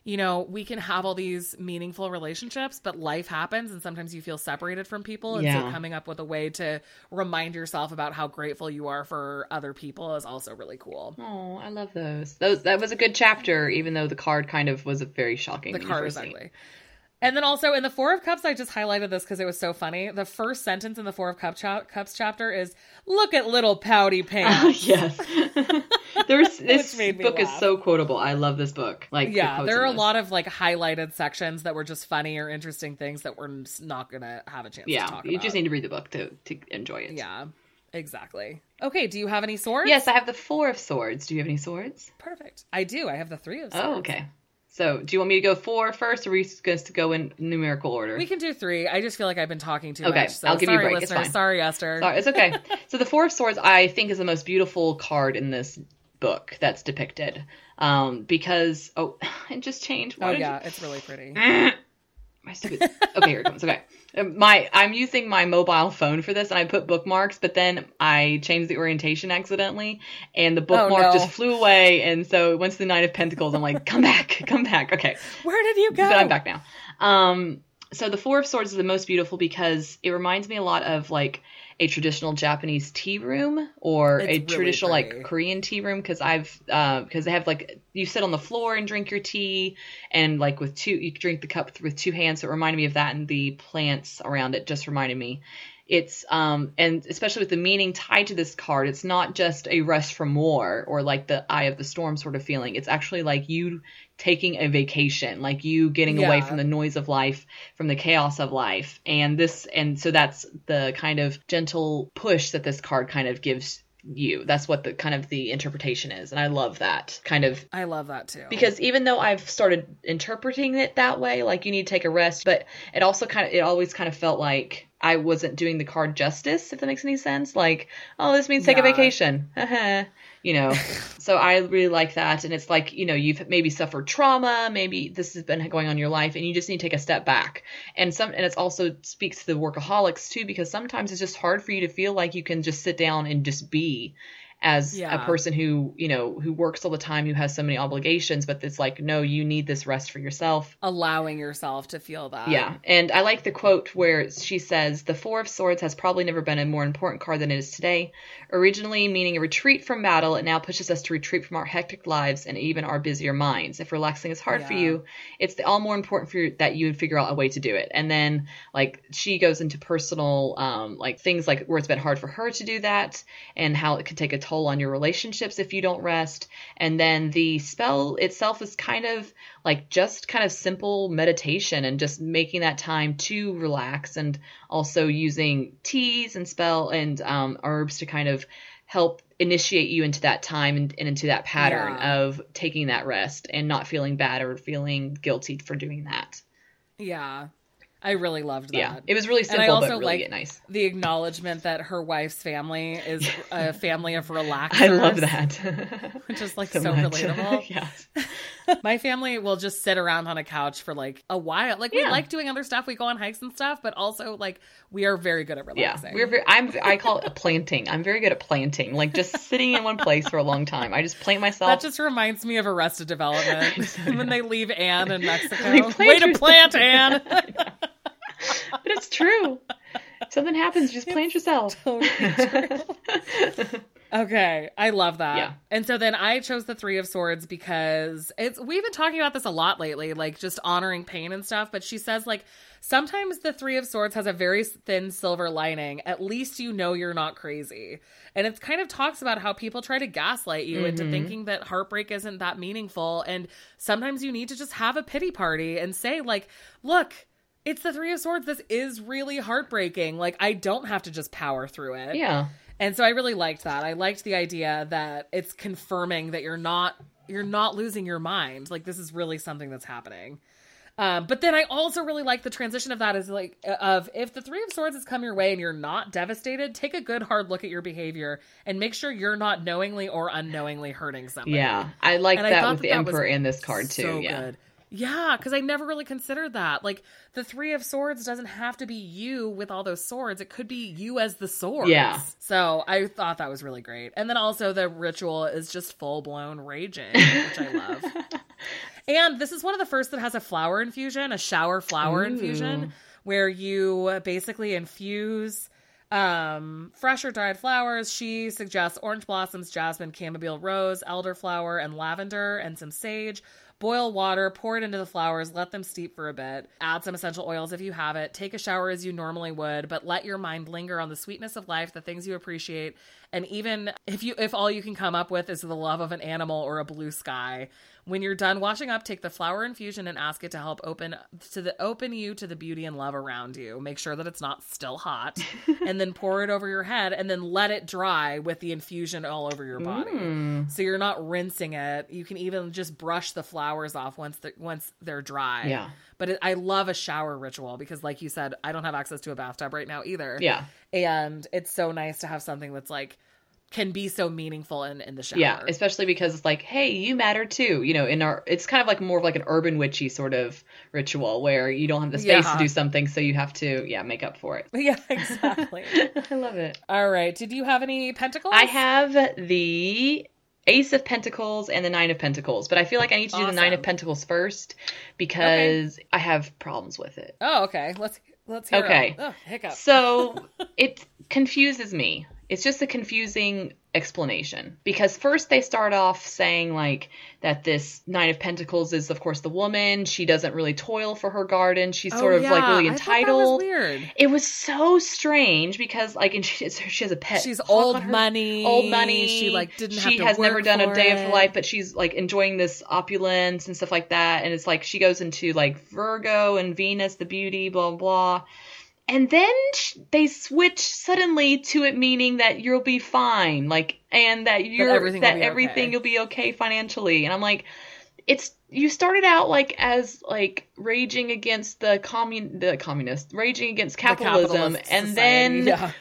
you know, we can have all these meaningful relationships, but life happens and sometimes you feel separated from people. And so coming up with a way to remind yourself about how grateful you are for other people is also really cool. Oh, I love those. Those that was a good chapter, even though the card kind of was very shocking. The card first is see it. ugly. And then also in the Four of Cups, I just highlighted this because it was so funny. The first sentence in the Four of Cup cha- Cups chapter is, "Look at little pouty pants." yes. There's this book is so quotable. I love this book. Like yeah, quotes there are a lot of like highlighted sections that were just funny or interesting things that we're not gonna have a chance to Yeah, you about. just need to read the book to to enjoy it. Yeah, exactly. Okay, do you have any swords? Yes, I have the four of swords. Do you have any swords? Perfect. I do. I have the three of oh, swords. Oh, okay. So, do you want me to go four first, or are we just to go in numerical order? We can do three. I just feel like I've been talking too Okay, much. So I'll give you a sorry, break. It's fine. Sorry, Esther. Sorry, it's okay. so, the Four of Swords, I think, is the most beautiful card in this book that's depicted. Um, because oh, it just changed. Why Oh yeah, it's really pretty. my stupid. Okay, here it comes. Okay, Um, my I'm using my mobile phone for this, and I put bookmarks, but then I changed the orientation accidentally, and the bookmark no. just flew away. And so once the Knight of Pentacles. I'm like, come back, come back. Okay, Where did you go? but I'm back now. Um, so the Four of Swords is the most beautiful because it reminds me a lot of like a traditional Japanese tea room or It's a really traditional pretty. like Korean tea room because I've uh because they have like you sit on the floor and drink your tea and like with two you drink the cup with two hands. So it reminded me of that and the plants around it just reminded me. It's um and especially with the meaning tied to this card, it's not just a rest from war or like the eye of the storm sort of feeling. It's actually like you taking a vacation, like you getting away from the noise of life, from the chaos of life. And this and so that's the kind of gentle push that this card kind of gives you. That's what the kind of the interpretation is. And I love that kind of I love that too. because even though I've started interpreting it that way, like you need to take a rest, but it also kind of it always kind of felt like I wasn't doing the card justice, if that makes any sense. Like, oh, this means take a vacation, you know. so I really like that, and it's like you know you've maybe suffered trauma, maybe this has been going on in your life, and you just need to take a step back. And some, and it's also speaks to the workaholics too, because sometimes it's just hard for you to feel like you can just sit down and just be as Yeah. a person who you know who works all the time who has so many obligations but it's like no you need this rest for yourself. Allowing yourself to feel that. yeah. And i like the quote where she says the four of swords has probably never been a more important card than it is today. Originally meaning a retreat from battle it now pushes us to retreat from our hectic lives and even our busier minds. If relaxing is hard for you it's the all more important for you that you would figure out a way to do it. And then like she goes into personal um like things like where it's been hard for her to do that and how it could take a toll on your relationships if you don't rest and then the spell itself is kind of like just kind of simple meditation and just making that time to relax and also using teas and spell and um, herbs to kind of help initiate you into that time and, and into that pattern Yeah. of taking that rest and not feeling bad or feeling guilty for doing that. Yeah. I really loved that. Yeah, it was really And I simple also but really like nice. the acknowledgement that her wife's family is a family of relaxers. I love that. Which is like so, much. relatable. yeah. My family will just sit around on a couch for like a while. Like we like doing other stuff. We go on hikes and stuff, but also like we are very good at relaxing. Yeah, we're very, I'm I call it a planting. I'm very good at planting, like just sitting in one place for a long time. I just plant myself. that just reminds me of Arrested Development when they leave Anne in Mexico. Like, Way to plant, Anne. but it's true. Something happens, just plant yourself. Totally. Okay, I love that. Yeah. And so then I chose the 3 of swords because it's we've been talking about this a lot lately, like just honoring pain and stuff, but she says like sometimes the 3 of swords has a very thin silver lining. At least you know you're not crazy. And it kind of talks about how people try to gaslight you into mm-hmm. thinking that heartbreak isn't that meaningful and sometimes you need to just have a pity party and say like, "Look, it's the 3 of swords. This is really heartbreaking. Like I don't have to just power through it." Yeah. And so I really liked that. I liked the idea that it's confirming that you're not you're not losing your mind. Like this is really something that's happening. Um, but then I also really like the transition of that is like of if the three of swords has come your way and you're not devastated, take a good hard look at your behavior and make sure you're not knowingly or unknowingly hurting somebody. Yeah. I like And that with that the Emperor in this card too. So yeah. good. Yeah, because I never really considered that. Like the three of swords doesn't have to be you with all those swords. It could be you as the swords. Yeah. So I thought that was really great. And then also the ritual is just full blown raging, which I love. And this is one of the first that has a flower infusion, a shower flower Ooh. infusion, where you basically infuse um fresh or dried flowers she suggests orange blossoms jasmine chamomile rose elderflower and lavender and some sage boil water pour it into the flowers let them steep for a bit. Add some essential oils if you have it. Take a shower as you normally would but let your mind linger on the sweetness of life the things you appreciate and even if you if all you can come up with is the love of an animal or a blue sky when you're done washing up take the flower infusion and ask it to help open to the open you to the beauty and love around you make sure that it's not still hot and then pour it over your head and then let it dry with the infusion all over your body Mm. so you're not rinsing it you can even just brush the flowers off once they're, once they're dry Yeah. but it, i love a shower ritual because like you said i don't have access to a bathtub right now either Yeah. and it's so nice to have something that's like can be so meaningful in in the shower Yeah, especially because it's like, hey, you matter too. You know, in our, it's kind of like more of like an urban witchy sort of ritual where you don't have the space Yeah. to do something, so you have to, yeah, make up for it. yeah exactly I love it. all right did you have any pentacles I have the Ace of Pentacles and the Nine of Pentacles, but I feel like I need to do the Nine of Pentacles first because I have problems with it. oh okay let's let's hear Okay. it. oh hiccup So it confuses me. It's just a confusing explanation because first they start off saying like that this Nine of Pentacles is of course the woman. She doesn't really toil for her garden. She's Oh, sort of like yeah. really that was entitled. weird It was so strange because like and she, she has a pet. she's old money Old money. she like didn't She have to has never done a day of her life, but she's like enjoying this opulence and stuff like that. And it's like she goes into like Virgo and Venus, the beauty, blah blah. And then sh- they switch suddenly to it meaning that you'll be fine, like, and that you're everything will that be everything okay. you'll be okay financially. And I'm like, it's you started out like as like raging against the commun the communist, raging against capitalism, capitalist and then yeah.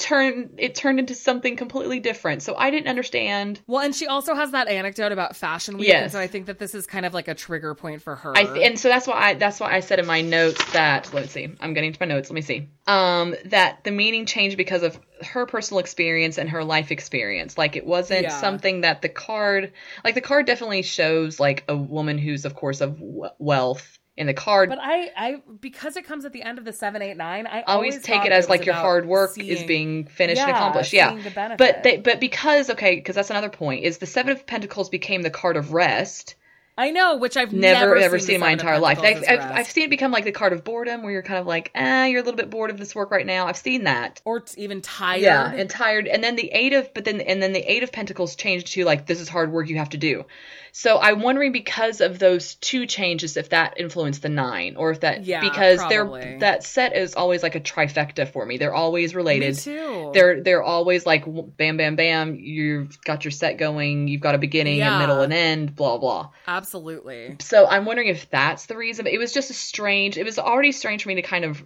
Turned it turned into something completely different. So I didn't understand. Well, and she also has that anecdote about Fashion Week, Yes. and so I think that this is kind of like a trigger point for her. I th- and so that's why I that's why I said in my notes that let's see, I'm getting to my notes. Let me see. Um, that the meaning changed because of her personal experience and her life experience. Like it wasn't Yeah. something that the card, like the card definitely shows like a woman who's of course of w- wealth in the card. but I, I because it comes at the end of the seven, eight, nine. I always, always take it as was like your hard work is being finished and accomplished. Yeah. But they, but because okay, because that's another point is the seven of pentacles became the card of rest. I know, which I've never never, ever seen, seen in my entire life. I've, I've. I've seen it become like the card of boredom, where you're kind of like, ah, you're a little bit bored of this work right now. I've seen that. or t- even tired. Yeah, and tired. And then the eight of, but then and then the eight of pentacles changed to like this is hard work you have to do. So I'm wondering because of those two changes if that influenced the nine or if that Yeah, because probably. they're that set is always like a trifecta for me. They're always Me related. too. They're they're always like bam bam bam. You've got your set going. You've got a beginning, Yeah. a middle, and end. Blah blah. absolutely. So I'm wondering if that's the reason. It was just a strange. It was already strange for me to kind of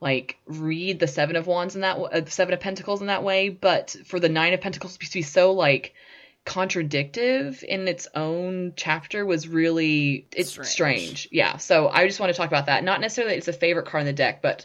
like read the seven of wands in that uh, the seven of pentacles in that way, but for the nine of pentacles to be so like contradictive in its own chapter was really it's Strange. strange. Yeah. So I just want to talk about that. Not necessarily it's a favorite card in the deck, but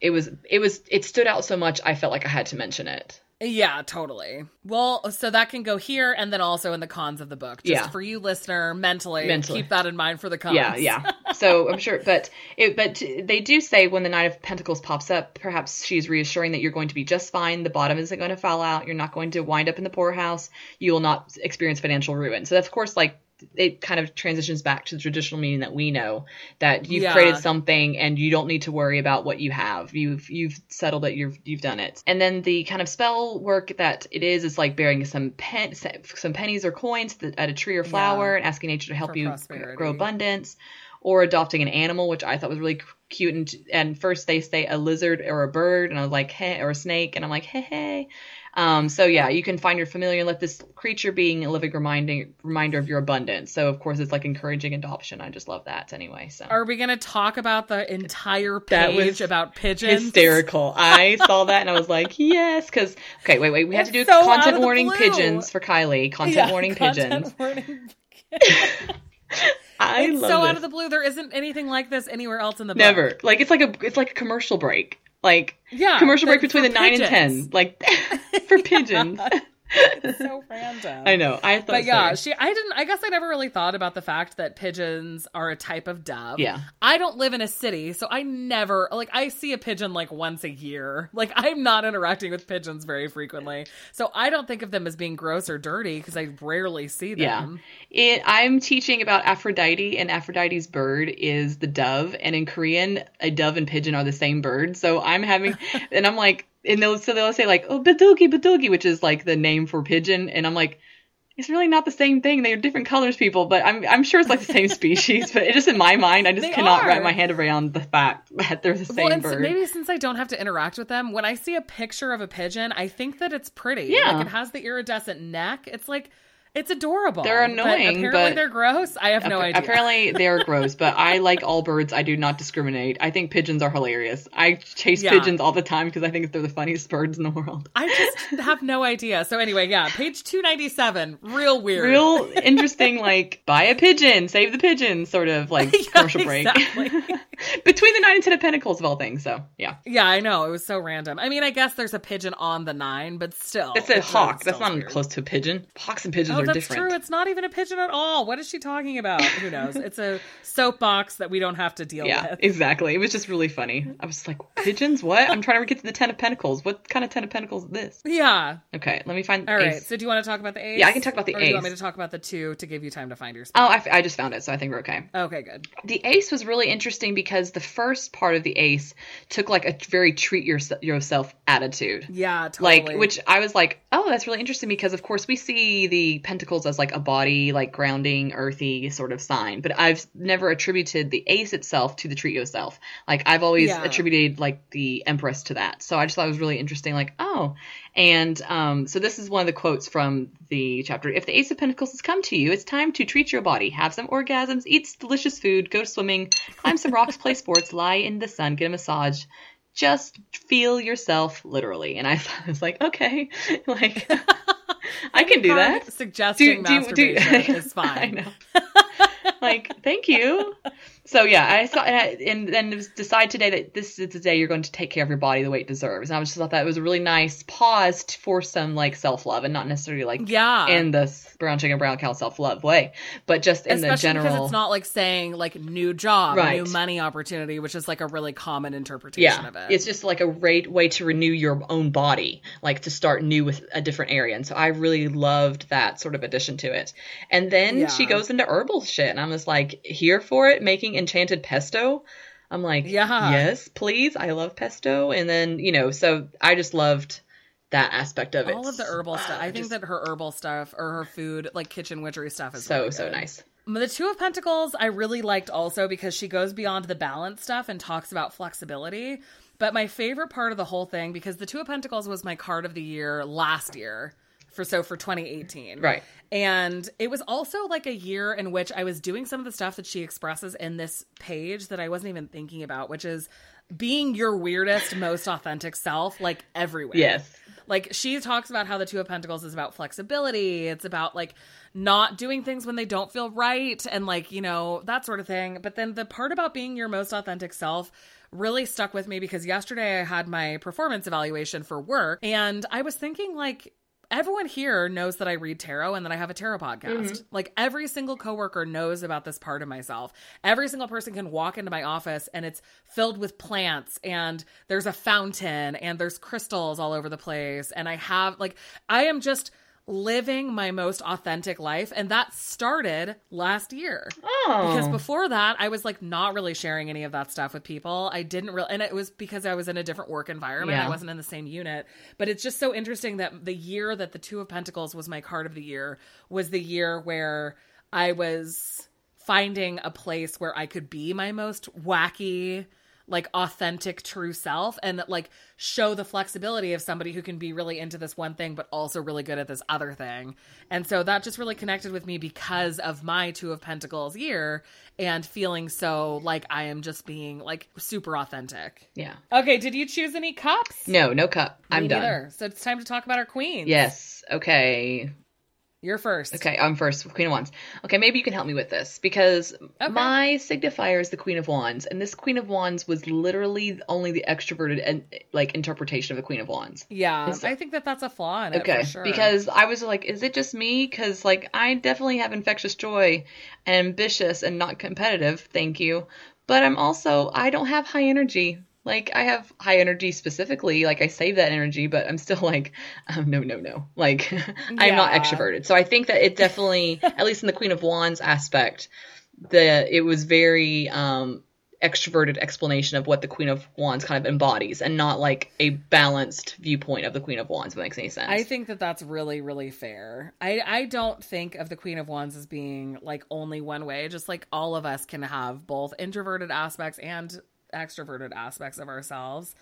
it was it was it stood out so much I felt like I had to mention it. Yeah, totally. Well, so that can go here and then also in the cons of the book. Just Yeah. for you, listener, mentally, Mentally. keep that in mind for the cons. Yeah, yeah. So I'm sure, but it, but they do say when the Knight of Pentacles pops up, perhaps she's reassuring that you're going to be just fine. The bottom isn't going to fall out. You're not going to wind up in the poorhouse. You will not experience financial ruin. So that's of course like it kind of transitions back to the traditional meaning that we know that you've Yeah. created something and you don't need to worry about what you have. You've you've settled it. You've you've done it. And then the kind of spell work that it is is like bearing some pen some pennies or coins at a tree or flower and asking nature to help For you prosperity. grow abundance or adopting an animal, which I thought was really cute. And, and first they say a lizard or a bird, and I was like, hey, or a snake, and I'm like, hey, hey. Um, so yeah, you can find your familiar and let this creature being a living reminding reminder of your abundance. So of course it's like encouraging adoption. I just love that anyway. So Are we going to talk about the entire That page was about pigeons? hysterical. I saw that and I was like, yes, because okay, wait, wait, we had to do so content warning blue. pigeons for Kylie. Content Yeah, warning content pigeons. warning. I It's love so this. out of the blue. There isn't anything like this anywhere else in the book. Never. Like it's like a it's like a commercial break. Like Yeah, commercial break between the nine and ten. Like for pigeons. It's so random. I know. I thought But so. yeah, she I didn't I guess I never really thought about the fact that pigeons are a type of dove. Yeah. I don't live in a city, so I never like I see a pigeon like once a year. Like I'm not interacting with pigeons very frequently. So I don't think of them as being gross or dirty because I rarely see Yeah. them. It, I'm teaching about Aphrodite, and Aphrodite's bird is the dove. And in Korean, a dove and pigeon are the same bird. So I'm having, and I'm like, and they'll so they'll say like, oh, badugi, badugi, which is like the name for pigeon, and I'm like. It's really not the same thing. They're different colors, people, but I'm I'm sure it's like the same species. But it just in my mind, I just They cannot are. wrap my head around the fact that they're the same Well, bird. maybe since I don't have to interact with them, when I see a picture of a pigeon, I think that it's pretty. Yeah. Like it has the iridescent neck. It's like it's adorable. They're annoying. But apparently but- they're gross. I have no Appa- idea. Apparently they are gross, but I like all birds. I do not discriminate. I think pigeons are hilarious. I chase Yeah. pigeons all the time because I think they're the funniest birds in the world. I just have no idea. So anyway, yeah, page 297, real weird. Real interesting, like buy a pigeon, save the pigeon, sort of like Yeah, commercial break exactly. between the nine and ten of pentacles of all things. So yeah, Yeah, I know. It was so random. I mean, I guess there's a pigeon on the nine, but still. it's a hawk. That's not weird. close to a pigeon. Hawks and pigeons Oh, are that's different. true. It's not even a pigeon at all. What is she talking about? Who knows? It's a soapbox that we don't have to deal with. yeah, with. exactly. It was just really funny. I was like, pigeons? What? I'm trying to get to the ten of pentacles. What kind of ten of pentacles is this? Yeah. Okay, let me find. All right. ace. So do you want to talk about the ace? Yeah, I can talk about the or Do you want me to talk about the two to give you time to find your Oh, spot? I, f- I just found it, so I think we're okay. Okay, good. The ace was really interesting because the first part of the ace took like a very treat yourse- yourself attitude. Yeah, totally. Like, which I was like, oh, that's really interesting because, of course, we see the pentacles as like a body, like grounding, earthy sort of sign. But I've never attributed the ace itself to the treat yourself. Like, I've always Yeah. attributed like the empress to that. So I just thought it was really interesting. Like, oh, and um, so this is one of the quotes from the chapter. If the ace of pentacles has come to you, it's time to treat your body, have some orgasms, eat delicious food, go swimming, climb some rocks, play sports, lie in the sun, get a massage just feel yourself literally. And I was like, okay, like I can do that. Suggesting Do- do- do- masturbation is fine. like, thank you. So yeah, I saw and, I, and then it was decide today that this is the day you're going to take care of your body the way it deserves. And I just thought that was a really nice pause for some like self love and not necessarily like Yeah. in the brown chicken brown cow self love way, but just in Especially the general. because it's not like saying like new job, Right. new money opportunity, which is like a really common interpretation yeah, of it. it's just like a great way to renew your own body, like to start new with a different area. And so I really loved that sort of addition to it. And then Yeah. she goes into herbal shit, and I'm just like here for it, making enchanted pesto. I'm like, Yeah. yes, please, I love pesto. And then you know, so I just loved that aspect of it. all of the herbal stuff. I think just that her herbal stuff or her food, like kitchen witchery stuff, is so really so nice. The Two of Pentacles, I really liked also because she goes beyond the balance stuff and talks about flexibility. But my favorite part of the whole thing, because the Two of Pentacles was my card of the year last year, for so for 2018, Right. And it was also like a year in which I was doing some of the stuff that she expresses in this page that I wasn't even thinking about, which is being your weirdest, most authentic self, like everywhere. Yes. Like she talks about how the Two of Pentacles is about flexibility. It's about like not doing things when they don't feel right and like, you know, that sort of thing. But then the part about being your most authentic self really stuck with me because yesterday I had my performance evaluation for work and I was thinking like everyone here knows that I read tarot and that I have a tarot podcast. Mm-hmm. Like every single coworker knows about this part of myself. Every single person can walk into my office and it's filled with plants and there's a fountain and there's crystals all over the place and I have like I am just living my most authentic life and that started last year Oh. because before that i was like not really sharing any of that stuff with people i didn't really and it was because i was in a different work environment Yeah. i wasn't in the same unit but it's just so interesting that the year that the two of pentacles was my card of the year was the year where i was finding a place where i could be my most wacky like authentic true self and like show the flexibility of somebody who can be really into this one thing but also really good at this other thing and so that just really connected with me because of my two of pentacles year and feeling so like i am just being like super authentic yeah. okay did you choose any cups No, no cup. I'm Me done. so it's time to talk about our queens Yes. Okay. You're first Okay, I'm first. Queen of Wands. Okay, maybe you can help me with this because my signifier is the Queen of Wands, and this Queen of Wands was literally only the extroverted and like interpretation of the Queen of Wands. yeah It's- i think that that's a flaw in it Okay, for sure because I was like, is it just me? Because like I definitely have infectious joy, and ambitious and not competitive. Thank you, but I'm also I don't have high energy. Like I have high energy specifically, like I save that energy, but I'm still like, um, no, no, no. Like I'm not extroverted. So I think that it definitely, at least in the Queen of Wands aspect, the it was very um extroverted explanation of what the Queen of Wands kind of embodies, and not like a balanced viewpoint of the Queen of Wands. If that makes any sense. I think that that's really, really fair. I, I don't think of the Queen of Wands as being like only one way. Just like all of us can have both introverted aspects and extroverted aspects of ourselves.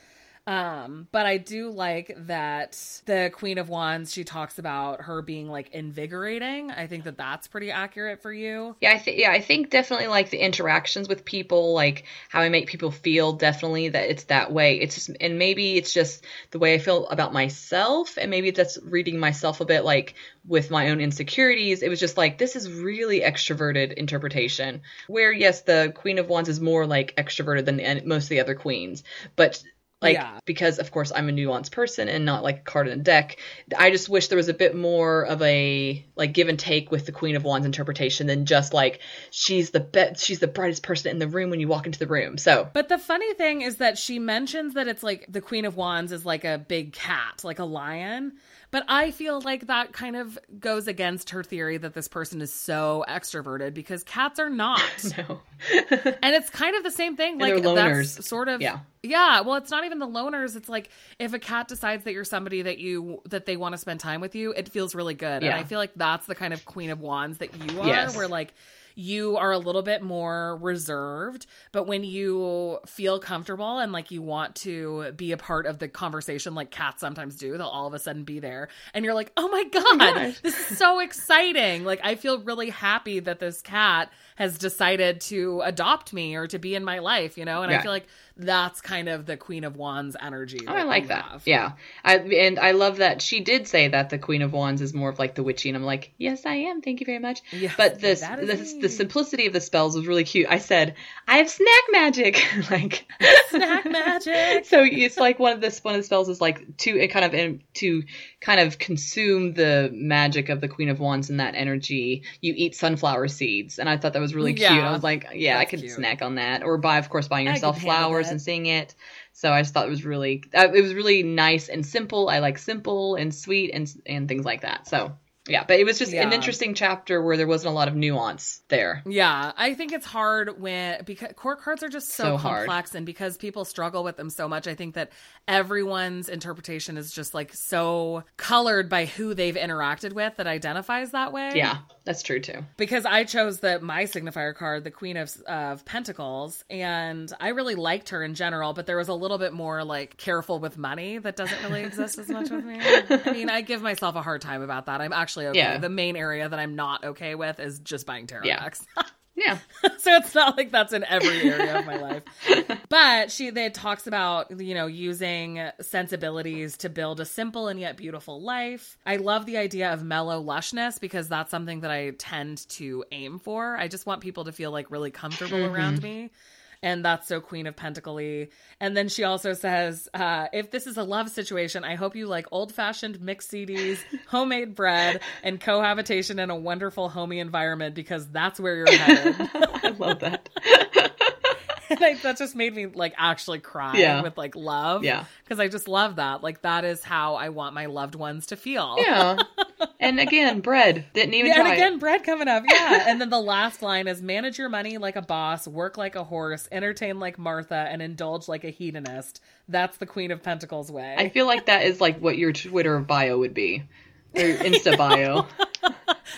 Um, but I do like that the Queen of Wands, she talks about her being like invigorating. I think that that's pretty accurate for you. Yeah, I think yeah, I think definitely like the interactions with people, like how I make people feel, definitely that it's that way. It's just and maybe it's just the way I feel about myself, and maybe that's reading myself a bit like with my own insecurities. It was just like this is really extroverted interpretation. Where yes, the Queen of Wands is more like extroverted than most of the other queens, but like Yeah. because of course I'm a nuanced person and not like a card in a deck. I just wish there was a bit more of a like give and take with the Queen of Wands interpretation than just like she's the be- she's the brightest person in the room when you walk into the room. So But the funny thing is that she mentions that it's like the Queen of Wands is like a big cat, like a lion. But I feel like that kind of goes against her theory that this person is so extroverted because cats are not. no, and it's kind of the same thing. Like loners. that's sort of Yeah. yeah. Well, it's not even the loners. It's like if a cat decides that you're somebody that you that they want to spend time with you, it feels really good. And I feel like that's the kind of Queen of Wands that you are, Yes. where like you are a little bit more reserved, but when you feel comfortable and like you want to be a part of the conversation, like cats sometimes do, they'll all of a sudden be there, and you're like, "Oh my god, gosh. this is so exciting!" Like I feel really happy that this cat has decided to adopt me or to be in my life, you know. And I feel like that's kind of the Queen of Wands energy. Oh, I like that. have. Yeah, I and I love that she did say that the Queen of Wands is more of like the witchy, and I'm like, yes, I am. Thank you very much. Yes, but this, this the simplicity of the spells was really cute. I said, I have snack magic, like Snack magic. so it's like one of the one of the spells is like to it kind of um, in, to kind of consume the magic of the Queen of Wands and that energy. You eat sunflower seeds, and I thought that was really cute. Yeah, I was like, yeah, I could cute. snack on that, or buy, of course, buying yourself flowers and seeing it. So I just thought it was really, uh, it was really nice and simple. I like simple and sweet and and things like that. So yeah, but it was just an interesting chapter where there wasn't a lot of nuance there. Yeah, I think it's hard when because court cards are just so, So hard. complex and because people struggle with them so much, I think that everyone's interpretation is just like so colored by who they've interacted with that identifies that way. Yeah, that's true too. Because I chose the my signifier card, the Queen of of Pentacles, and I really liked her in general, but there was a little bit more like careful with money that doesn't really exist as much with me. I mean, I give myself a hard time about that. I'm actually okay. Yeah. The main area that I'm not okay with is just buying tarot Yeah. decks. Yeah, so it's not like that's in every area of my life. But she they talks about, you know, using sensibilities to build a simple and yet beautiful life. I love the idea of mellow lushness because that's something that I tend to aim for. I just want people to feel like really comfortable mm-hmm. around me. And that's so Queen of Pentacly. And then she also says, uh, if this is a love situation, I hope you like old fashioned mixed CDs, homemade bread, and cohabitation in a wonderful homey environment because that's where you're headed. I love that. and I, that just made me like actually cry Yeah. with like love. Yeah. Because I just love that. Like that is how I want my loved ones to feel. Yeah. And again, bread. Didn't even Yeah, and again, it. bread coming up. Yeah. and then the last line is manage your money like a boss, work like a horse, entertain like Martha, and indulge like a hedonist. That's the Queen of Pentacles way. I feel like that is like what your Twitter bio would be. Or Insta bio.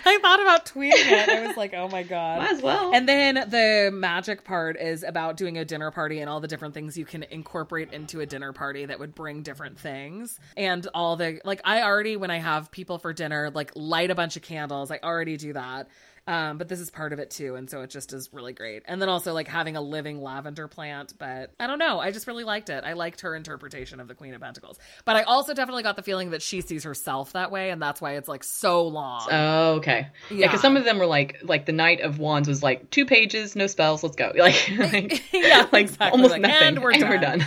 I thought about tweeting it. I was like, oh my God. Might as well. And then the magic part is about doing a dinner party and all the different things you can incorporate into a dinner party that would bring different things. And all the, like, I already, when I have people for dinner, like, light a bunch of candles. I already do that. Um, but this is part of it too. And so it just is really great. And then also, like, having a living lavender plant. But I don't know. I just really liked it. I liked her interpretation of the Queen of Pentacles. But I also definitely got the feeling that she sees herself that way. And that's why it's, like, so long. Oh, okay. Yeah, Yeah. because some of them were like, like the Knight of Wands was like two pages, no spells, let's go. Like, like, Yeah, like exactly. almost Like, nothing, and we're done.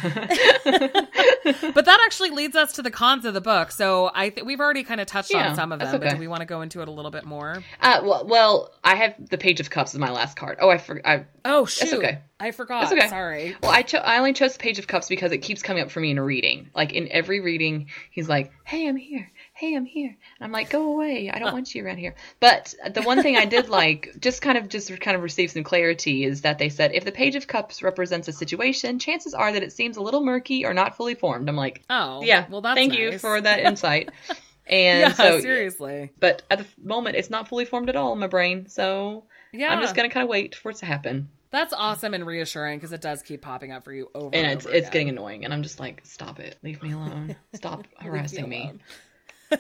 but that actually leads us to the cons of the book. So I think we've already kind of touched Yeah, on some of them, that's but do we want to go into it a little bit more? uh, well, well, I have the Page of Cups as my last card. Oh, I forgot. I, Oh shoot, okay. I forgot. That's okay. Sorry. well, I cho- I only chose the Page of Cups because it keeps coming up for me in a reading. Like in every reading, he's like, "Hey, I'm here. Hey, I'm here." And I'm like, "Go away. I don't want you around here." But the one thing I did like, just kind of just kind of receive some clarity, is that they said if the Page of Cups represents a situation, chances are that it seems a little murky or not fully formed. I'm like, Oh yeah. Well, that's thank you for that insight. And yeah, so, seriously. but at the moment, it's not fully formed at all in my brain. So Yeah, I'm just gonna kind of wait for it to happen. That's awesome and reassuring because it does keep popping up for you over And and, it's over it's again. getting annoying, and I'm just like, stop it, leave me alone, stop harassing me.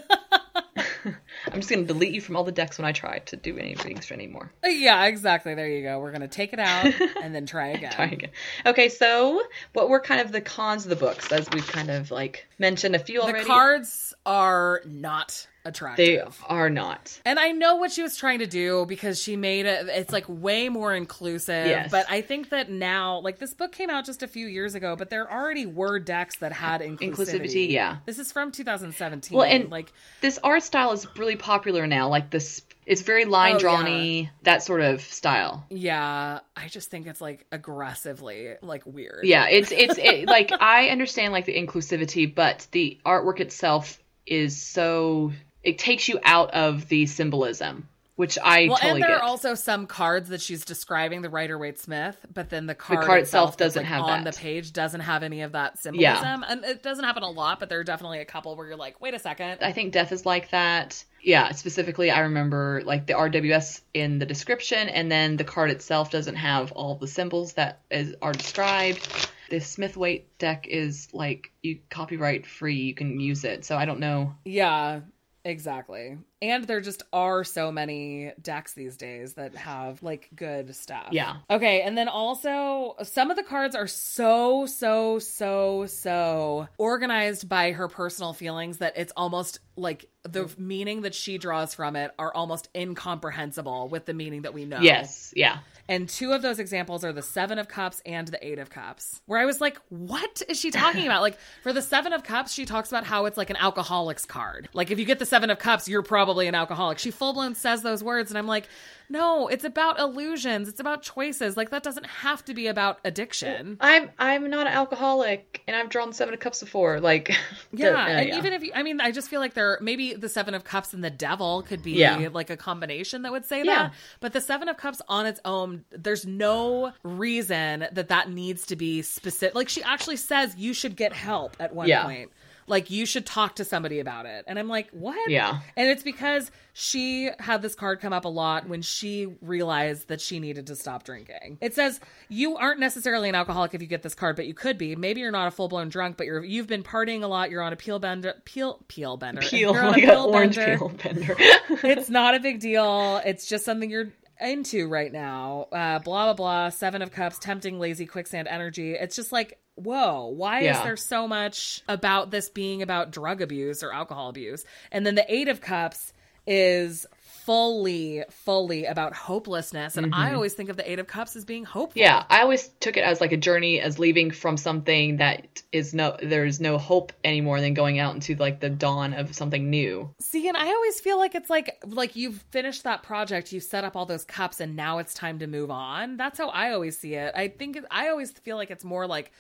I'm just gonna delete you from all the decks when I try to do any readings anymore. Uh, yeah, exactly. There you go. We're gonna take it out and then try again. Try again. Okay, so what were kind of the cons of the books, as we've kind of like mentioned a few already? The cards are not attractive. they are not. And I know what she was trying to do because she made it, it's like way more inclusive. Yes. But I think that now, like this book came out just a few years ago, but there already were decks that had inclusivity. Inclusivity, yeah. This is from 2017. Well, and like, This art style is really popular now. Like this, it's very line Oh, drawny, that sort of style. yeah, I just think it's like aggressively like weird. Yeah, it's it's it, like I understand like the inclusivity, but the artwork itself is so it takes you out of the symbolism, which I Well, totally and there get. are also some cards that she's describing the Rider Waite Smith, but then the card, the card itself that's, doesn't like, have on that. the page doesn't have any of that symbolism, and it doesn't happen a lot. But there are definitely a couple where you're like, wait a second, I think death is like that. Yeah, specifically, I remember like the RWS in the description, and then the card itself doesn't have all the symbols that is, are described. The Smith Waite deck is like you copyright free, you can use it. So I don't know. Yeah, exactly. And there just are so many decks these days that have like good stuff. Yeah. Okay, and then also some of the cards are so so so so organized by her personal feelings that it's almost like the meaning that she draws from it are almost incomprehensible with the meaning that we know. Yes, yeah. And two of those examples are the Seven of Cups and the Eight of Cups, where I was like, what is she talking about? like, for the Seven of Cups, she talks about how it's like an alcoholic's card. Like, if you get the Seven of Cups, you're probably an alcoholic. She full blown says those words, and I'm like, no, it's about illusions. It's about choices. Like, that doesn't have to be about addiction. I'm I'm not an alcoholic, and I've drawn seven of cups before. Like, Yeah, uh, and yeah. even if you, I mean, I just feel like there maybe the Seven of Cups and the Devil could be Yeah. like a combination that would say Yeah. that. But the Seven of Cups on its own, there's no reason that that needs to be specific. Like she actually says you should get help at one Yeah. point. Like you should talk to somebody about it. And I'm like, what? Yeah. And it's because she had this card come up a lot when she realized that she needed to stop drinking. It says you aren't necessarily an alcoholic if you get this card, but you could be. Maybe you're not a full blown drunk, but you're you've been partying a lot. You're on a peel bender, peel peel bender, peel You're on like a an orange bender. peel bender. it's not a big deal. It's just something you're into right now. Uh, blah blah blah. Seven of Cups, tempting, lazy, quicksand energy. It's just like, whoa, why is there so much about this being about drug abuse or alcohol abuse? And then the Eight of Cups is fully, fully about hopelessness. And I mm-hmm. always think of the Eight of Cups as being hopeful. Yeah, I always took it as like a journey, as leaving from something that is no, there's no hope anymore, than going out into like the dawn of something new. See, and I always feel like it's like like you've finished that project, you've set up all those cups, and now it's time to move on. That's how I always see it. I think I always feel like it's more like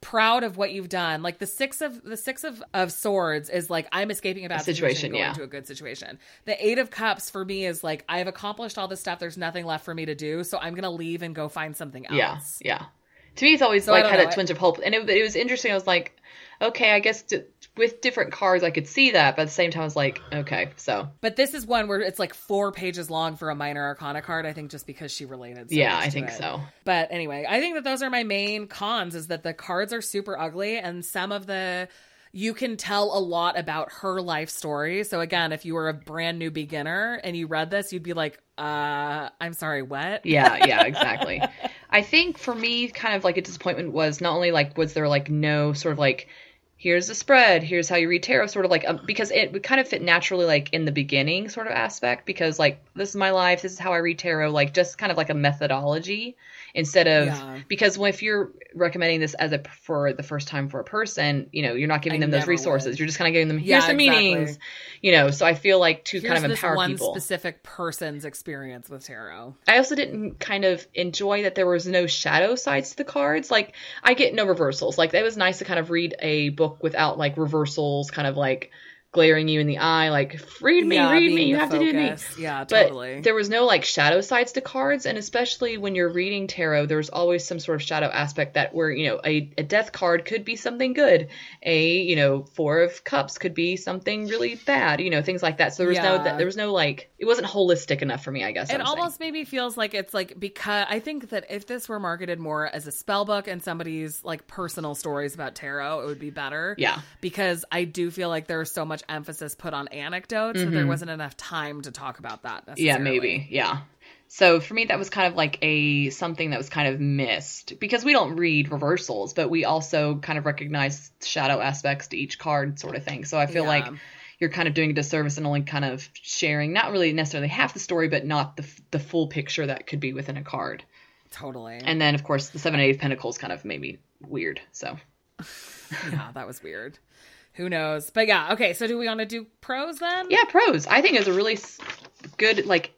proud of what you've done. Like the six of the six of, of swords is like I'm escaping a bad situation, situation, going yeah. into a good situation. The eight of cups for me is like I've accomplished all this stuff. There's nothing left for me to do, so I'm gonna leave and go find something else. Yeah, yeah. To me, it's always So like had know, I- twinge of hope, and it, it was interesting. I was like, okay, I guess t- with different cards, I could see that, but at the same time, I was like, okay, so But this is one where it's like four pages long for a minor arcana card. I think just because she related. So yeah, I think it. so. But anyway, I think that those are my main cons is that the cards are super ugly and some of the you can tell a lot about her life story. So again, if you were a brand new beginner and you read this, you'd be like, uh, I'm sorry, what? Yeah, yeah, exactly. I think for me, kind of like a disappointment was not only like was there like no sort of like here's the spread, here's how you read tarot, sort of like um, because it would kind of fit naturally like in the beginning sort of aspect because like this is my life, this is how I read tarot, like just kind of like a methodology instead of Yeah. because if you're recommending this as a for the first time for a person, you know, you're not giving I them those resources. would. You're just kind of giving them Yeah, here's the exactly. meanings, you know. So I feel like to Here's kind of this empower one people. specific person's experience with tarot. I also didn't kind of enjoy that there was no shadow sides to the cards. Like I get no reversals. Like it was nice to kind of read a book without like reversals, kind of like glaring you in the eye, like read me, Yeah, read me, you have to do me. focus. Yeah, But totally. there was no like shadow sides to cards, and especially when you're reading tarot, there's always some sort of shadow aspect that where you know a, a death card could be something good, a you know four of cups could be something really bad, you know things like that. So there was no that there was no like it wasn't holistic enough for me, I guess. it I'm saying. almost maybe feels like it's like because I think that if this were marketed more as a spell book and somebody's like personal stories about tarot, it would be better. Yeah. Because I do feel like there's so much emphasis put on anecdotes that there Mhm. wasn't enough time to talk about that Yeah, maybe. Yeah. So for me, that was kind of like a something that was kind of missed because we don't read reversals, but we also kind of recognize shadow aspects to each card, sort of thing. So I feel Yeah. like you're kind of doing a disservice and only kind of sharing not really necessarily half the story, but not the the full picture that could be within a card. Totally. And then of course the seven eight of pentacles kind of made me weird. So yeah, that was weird. Who knows? But yeah, okay, so do we want to do pros then? yeah, pros. I think was a really good like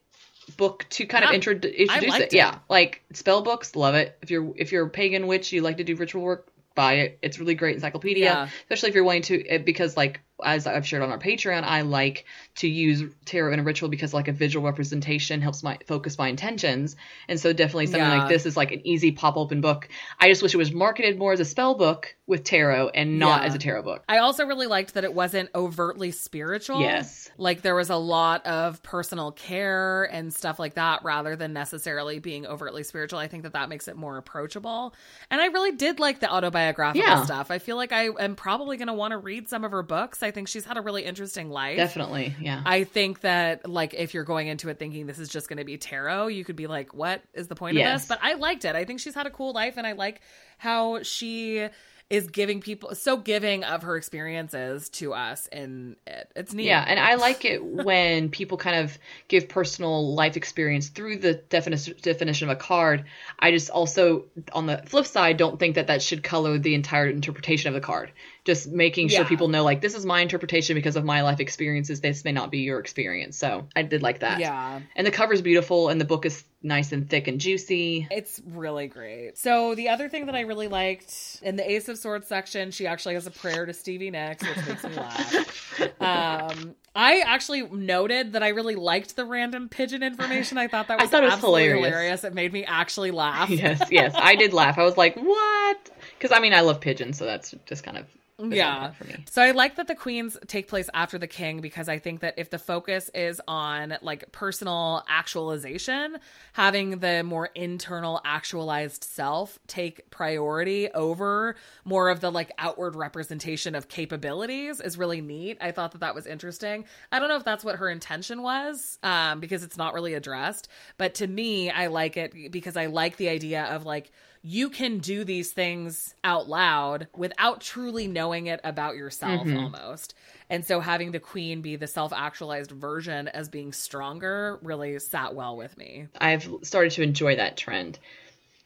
book to kind of intro- introduce it. it. Yeah, like spell books, love it. If you're if you're a pagan witch, you like to do ritual work, buy it. It's really great encyclopedia, Yeah. especially if you're wanting to because like as I've shared on our Patreon, I like to use tarot in a ritual because like a visual representation helps my focus my intentions, and so definitely something Yeah. like this is like an easy pop open book. I just wish it was marketed more as a spell book with tarot and not Yeah. as a tarot book. I also really liked that it wasn't overtly spiritual. Yes. Like there was a lot of personal care and stuff like that rather than necessarily being overtly spiritual. I think that that makes it more approachable. And I really did like the autobiographical Yeah. stuff. I feel like I am probably going to want to read some of her books. I think she's had a really interesting life. Definitely, yeah. I think that like if you're going into it thinking this is just going to be tarot, you could be like, "What is the point of this?" But I liked it. I think she's had a cool life, and I like how she is giving people so giving of her experiences to us, and it, it's neat. Yeah, and I like it when people kind of give personal life experience through the definition definition of a card. I just also, on the flip side, don't think that that should color the entire interpretation of the card. Just making sure Yeah. people know, like, this is my interpretation because of my life experiences. This may not be your experience. So I did like that. yeah. And the cover's beautiful, and the book is nice and thick and juicy. It's really great. So the other thing that I really liked in the Ace of Swords section, she actually has a prayer to Stevie Nicks, which makes me laugh. Um, I actually noted that I really liked the random pigeon information. I thought that I was, thought it was absolutely hilarious. hilarious. It made me actually laugh. yes, yes, I did laugh. I was like, what? Because I mean, I love pigeons, so that's just kind of Yeah. on for me. So I like that the queens take place after the king because I think that if the focus is on like personal actualization, having the more internal actualized self take priority over more of the like outward representation of capabilities is really neat. I thought that that was interesting. I don't know if that's what her intention was um because it's not really addressed, but to me I like it because I like the idea of like you can do these things out loud without truly knowing it about yourself Mm-hmm. almost. And so having the queen be the self-actualized version as being stronger really sat well with me. I've started to enjoy that trend.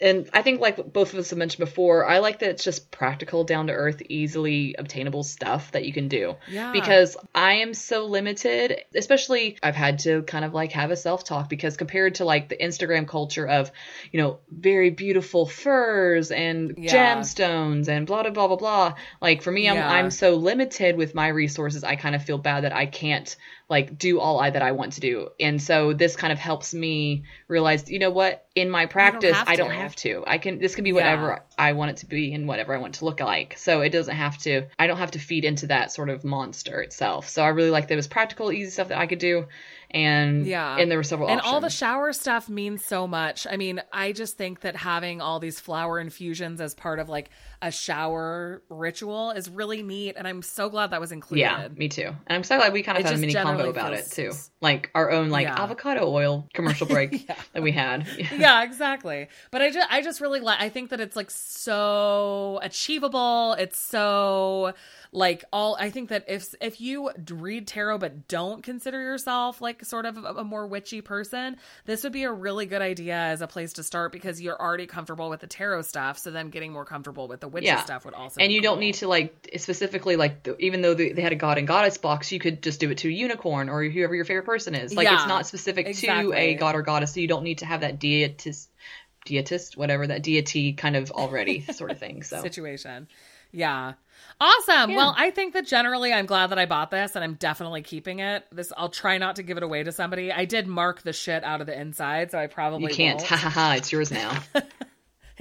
And I think, like both of us have mentioned before, I like that it's just practical, down to earth, easily obtainable stuff that you can do. Yeah. Because I am so limited, especially I've had to kind of like have a self talk because compared to like the Instagram culture of, you know, very beautiful furs and Yeah. gemstones and blah, blah, blah, blah, blah. Like for me, I'm, Yeah. I'm so limited with my resources, I kind of feel bad that I can't like do all I that I want to do. And so this kind of helps me realize, you know what, in my practice, have I don't have to. I can this can be Yeah. whatever I want it to be and whatever I want to look like. So it doesn't have to I don't have to feed into that sort of monster itself. So I really like that it was practical, easy stuff that I could do. And Yeah. and there were several and all the shower stuff means so much. I mean, I just think that having all these flower infusions as part of like a shower ritual is really neat, and I'm so glad that was included. yeah, me too. And I'm so glad we kind of It had a mini combo about it too. Like our own like Yeah. avocado oil commercial break that we had. yeah, exactly. But I just I just really like I think that it's like so achievable. It's so like all I think that if if you read tarot but don't consider yourself like sort of a, a more witchy person, this would be a really good idea as a place to start because you're already comfortable with the tarot stuff. So then getting more comfortable with the witchy Yeah. stuff would also and you don't need to like specifically like the, even though they, they had a god and goddess box you could just do it to a unicorn or whoever your favorite person is like Yeah, it's not specific to a god or goddess so you don't need to have that deitist deitist whatever that deity kind of already sort of thing so situation. Yeah. Awesome. Yeah. Well, I think that generally I'm glad that I bought this and I'm definitely keeping it. This I'll try not to give it away to somebody. I did mark the shit out of the inside, so I probably you can't ha ha ha it's yours now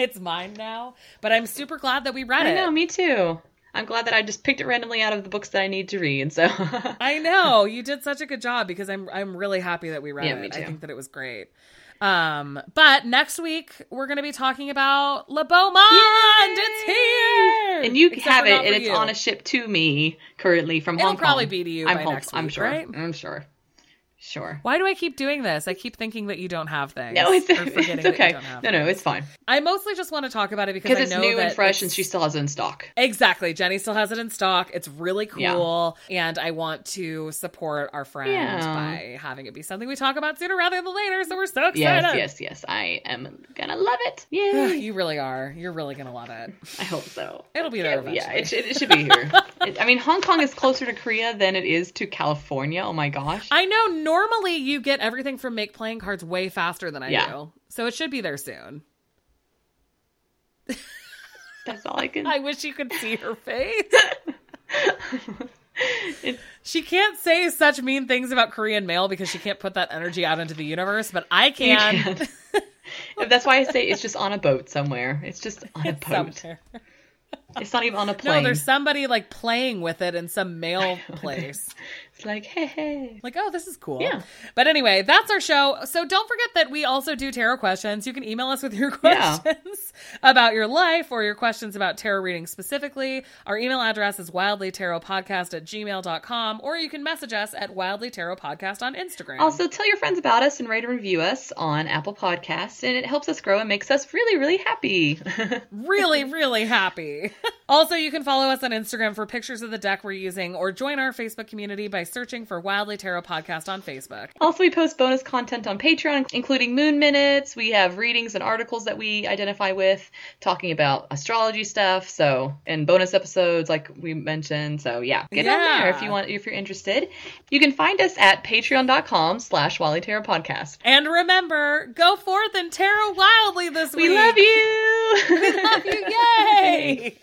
it's mine now. But I'm super glad that we read i it. I know me too i'm glad that i just picked it randomly out of the books that i need to read so I know. You did such a good job because I'm I'm really happy that we read Yeah, it. I think that it was great. Um, but next week we're going to be talking about Le Beaumont. It's here, and you Except have it and it's you. on a ship to me currently from It'll hong kong probably be to you i'm by hope- next i'm sure right? i'm sure sure Why do I keep doing this? I keep thinking that you don't have things. no it's, it's okay no no it's fine I mostly just want to talk about it because it's new and fresh and she still has it in stock Exactly. Jenny still has it in stock. It's really Yeah. cool. And I want to support our friend Yeah. by having it be something we talk about sooner rather than later. So we're so excited. Yes, yes, yes. I am gonna love it. Yeah, you really are. You're really going to love it. I hope so. It'll be there Yeah, eventually. it should, it should be here. It- I mean, Hong Kong is closer to Korea than it is to California. Oh my gosh. I know normally you get everything from make playing cards way faster than I Yeah. do. So it should be there soon. That's all I can. I wish you could see her face. She can't say such mean things about Korean mail because she can't put that energy out into the universe, but I can. That's why I say it's just on a boat somewhere. It's just on a boat. Somewhere. It's not even on a No, there's somebody like playing with it in some mail place. It's like, hey, hey. Like, oh, this is cool. Yeah. But anyway, that's our show. So don't forget that we also do tarot questions. You can email us with your Yeah. questions about your life or your questions about tarot reading specifically. Our email address is wildlytarotpodcast at gmail.com, or you can message us at wildlytarotpodcast on Instagram. Also, tell your friends about us and rate and review us on Apple Podcasts, and it helps us grow and makes us really, really happy. really, really happy. also, you can follow us on Instagram for pictures of the deck we're using, or join our Facebook community by searching for Wildly Tarot Podcast on Facebook. Also, we post bonus content on Patreon, including moon minutes. We have readings and articles that we identify with, talking about astrology stuff. So, and bonus episodes, like we mentioned. So, yeah, get on there if you want, if you're interested. You can find us at Patreon.com/slash Wildly Tarot Podcast. And remember, go forth and tarot wildly this We week. We love you. We love you. Yay!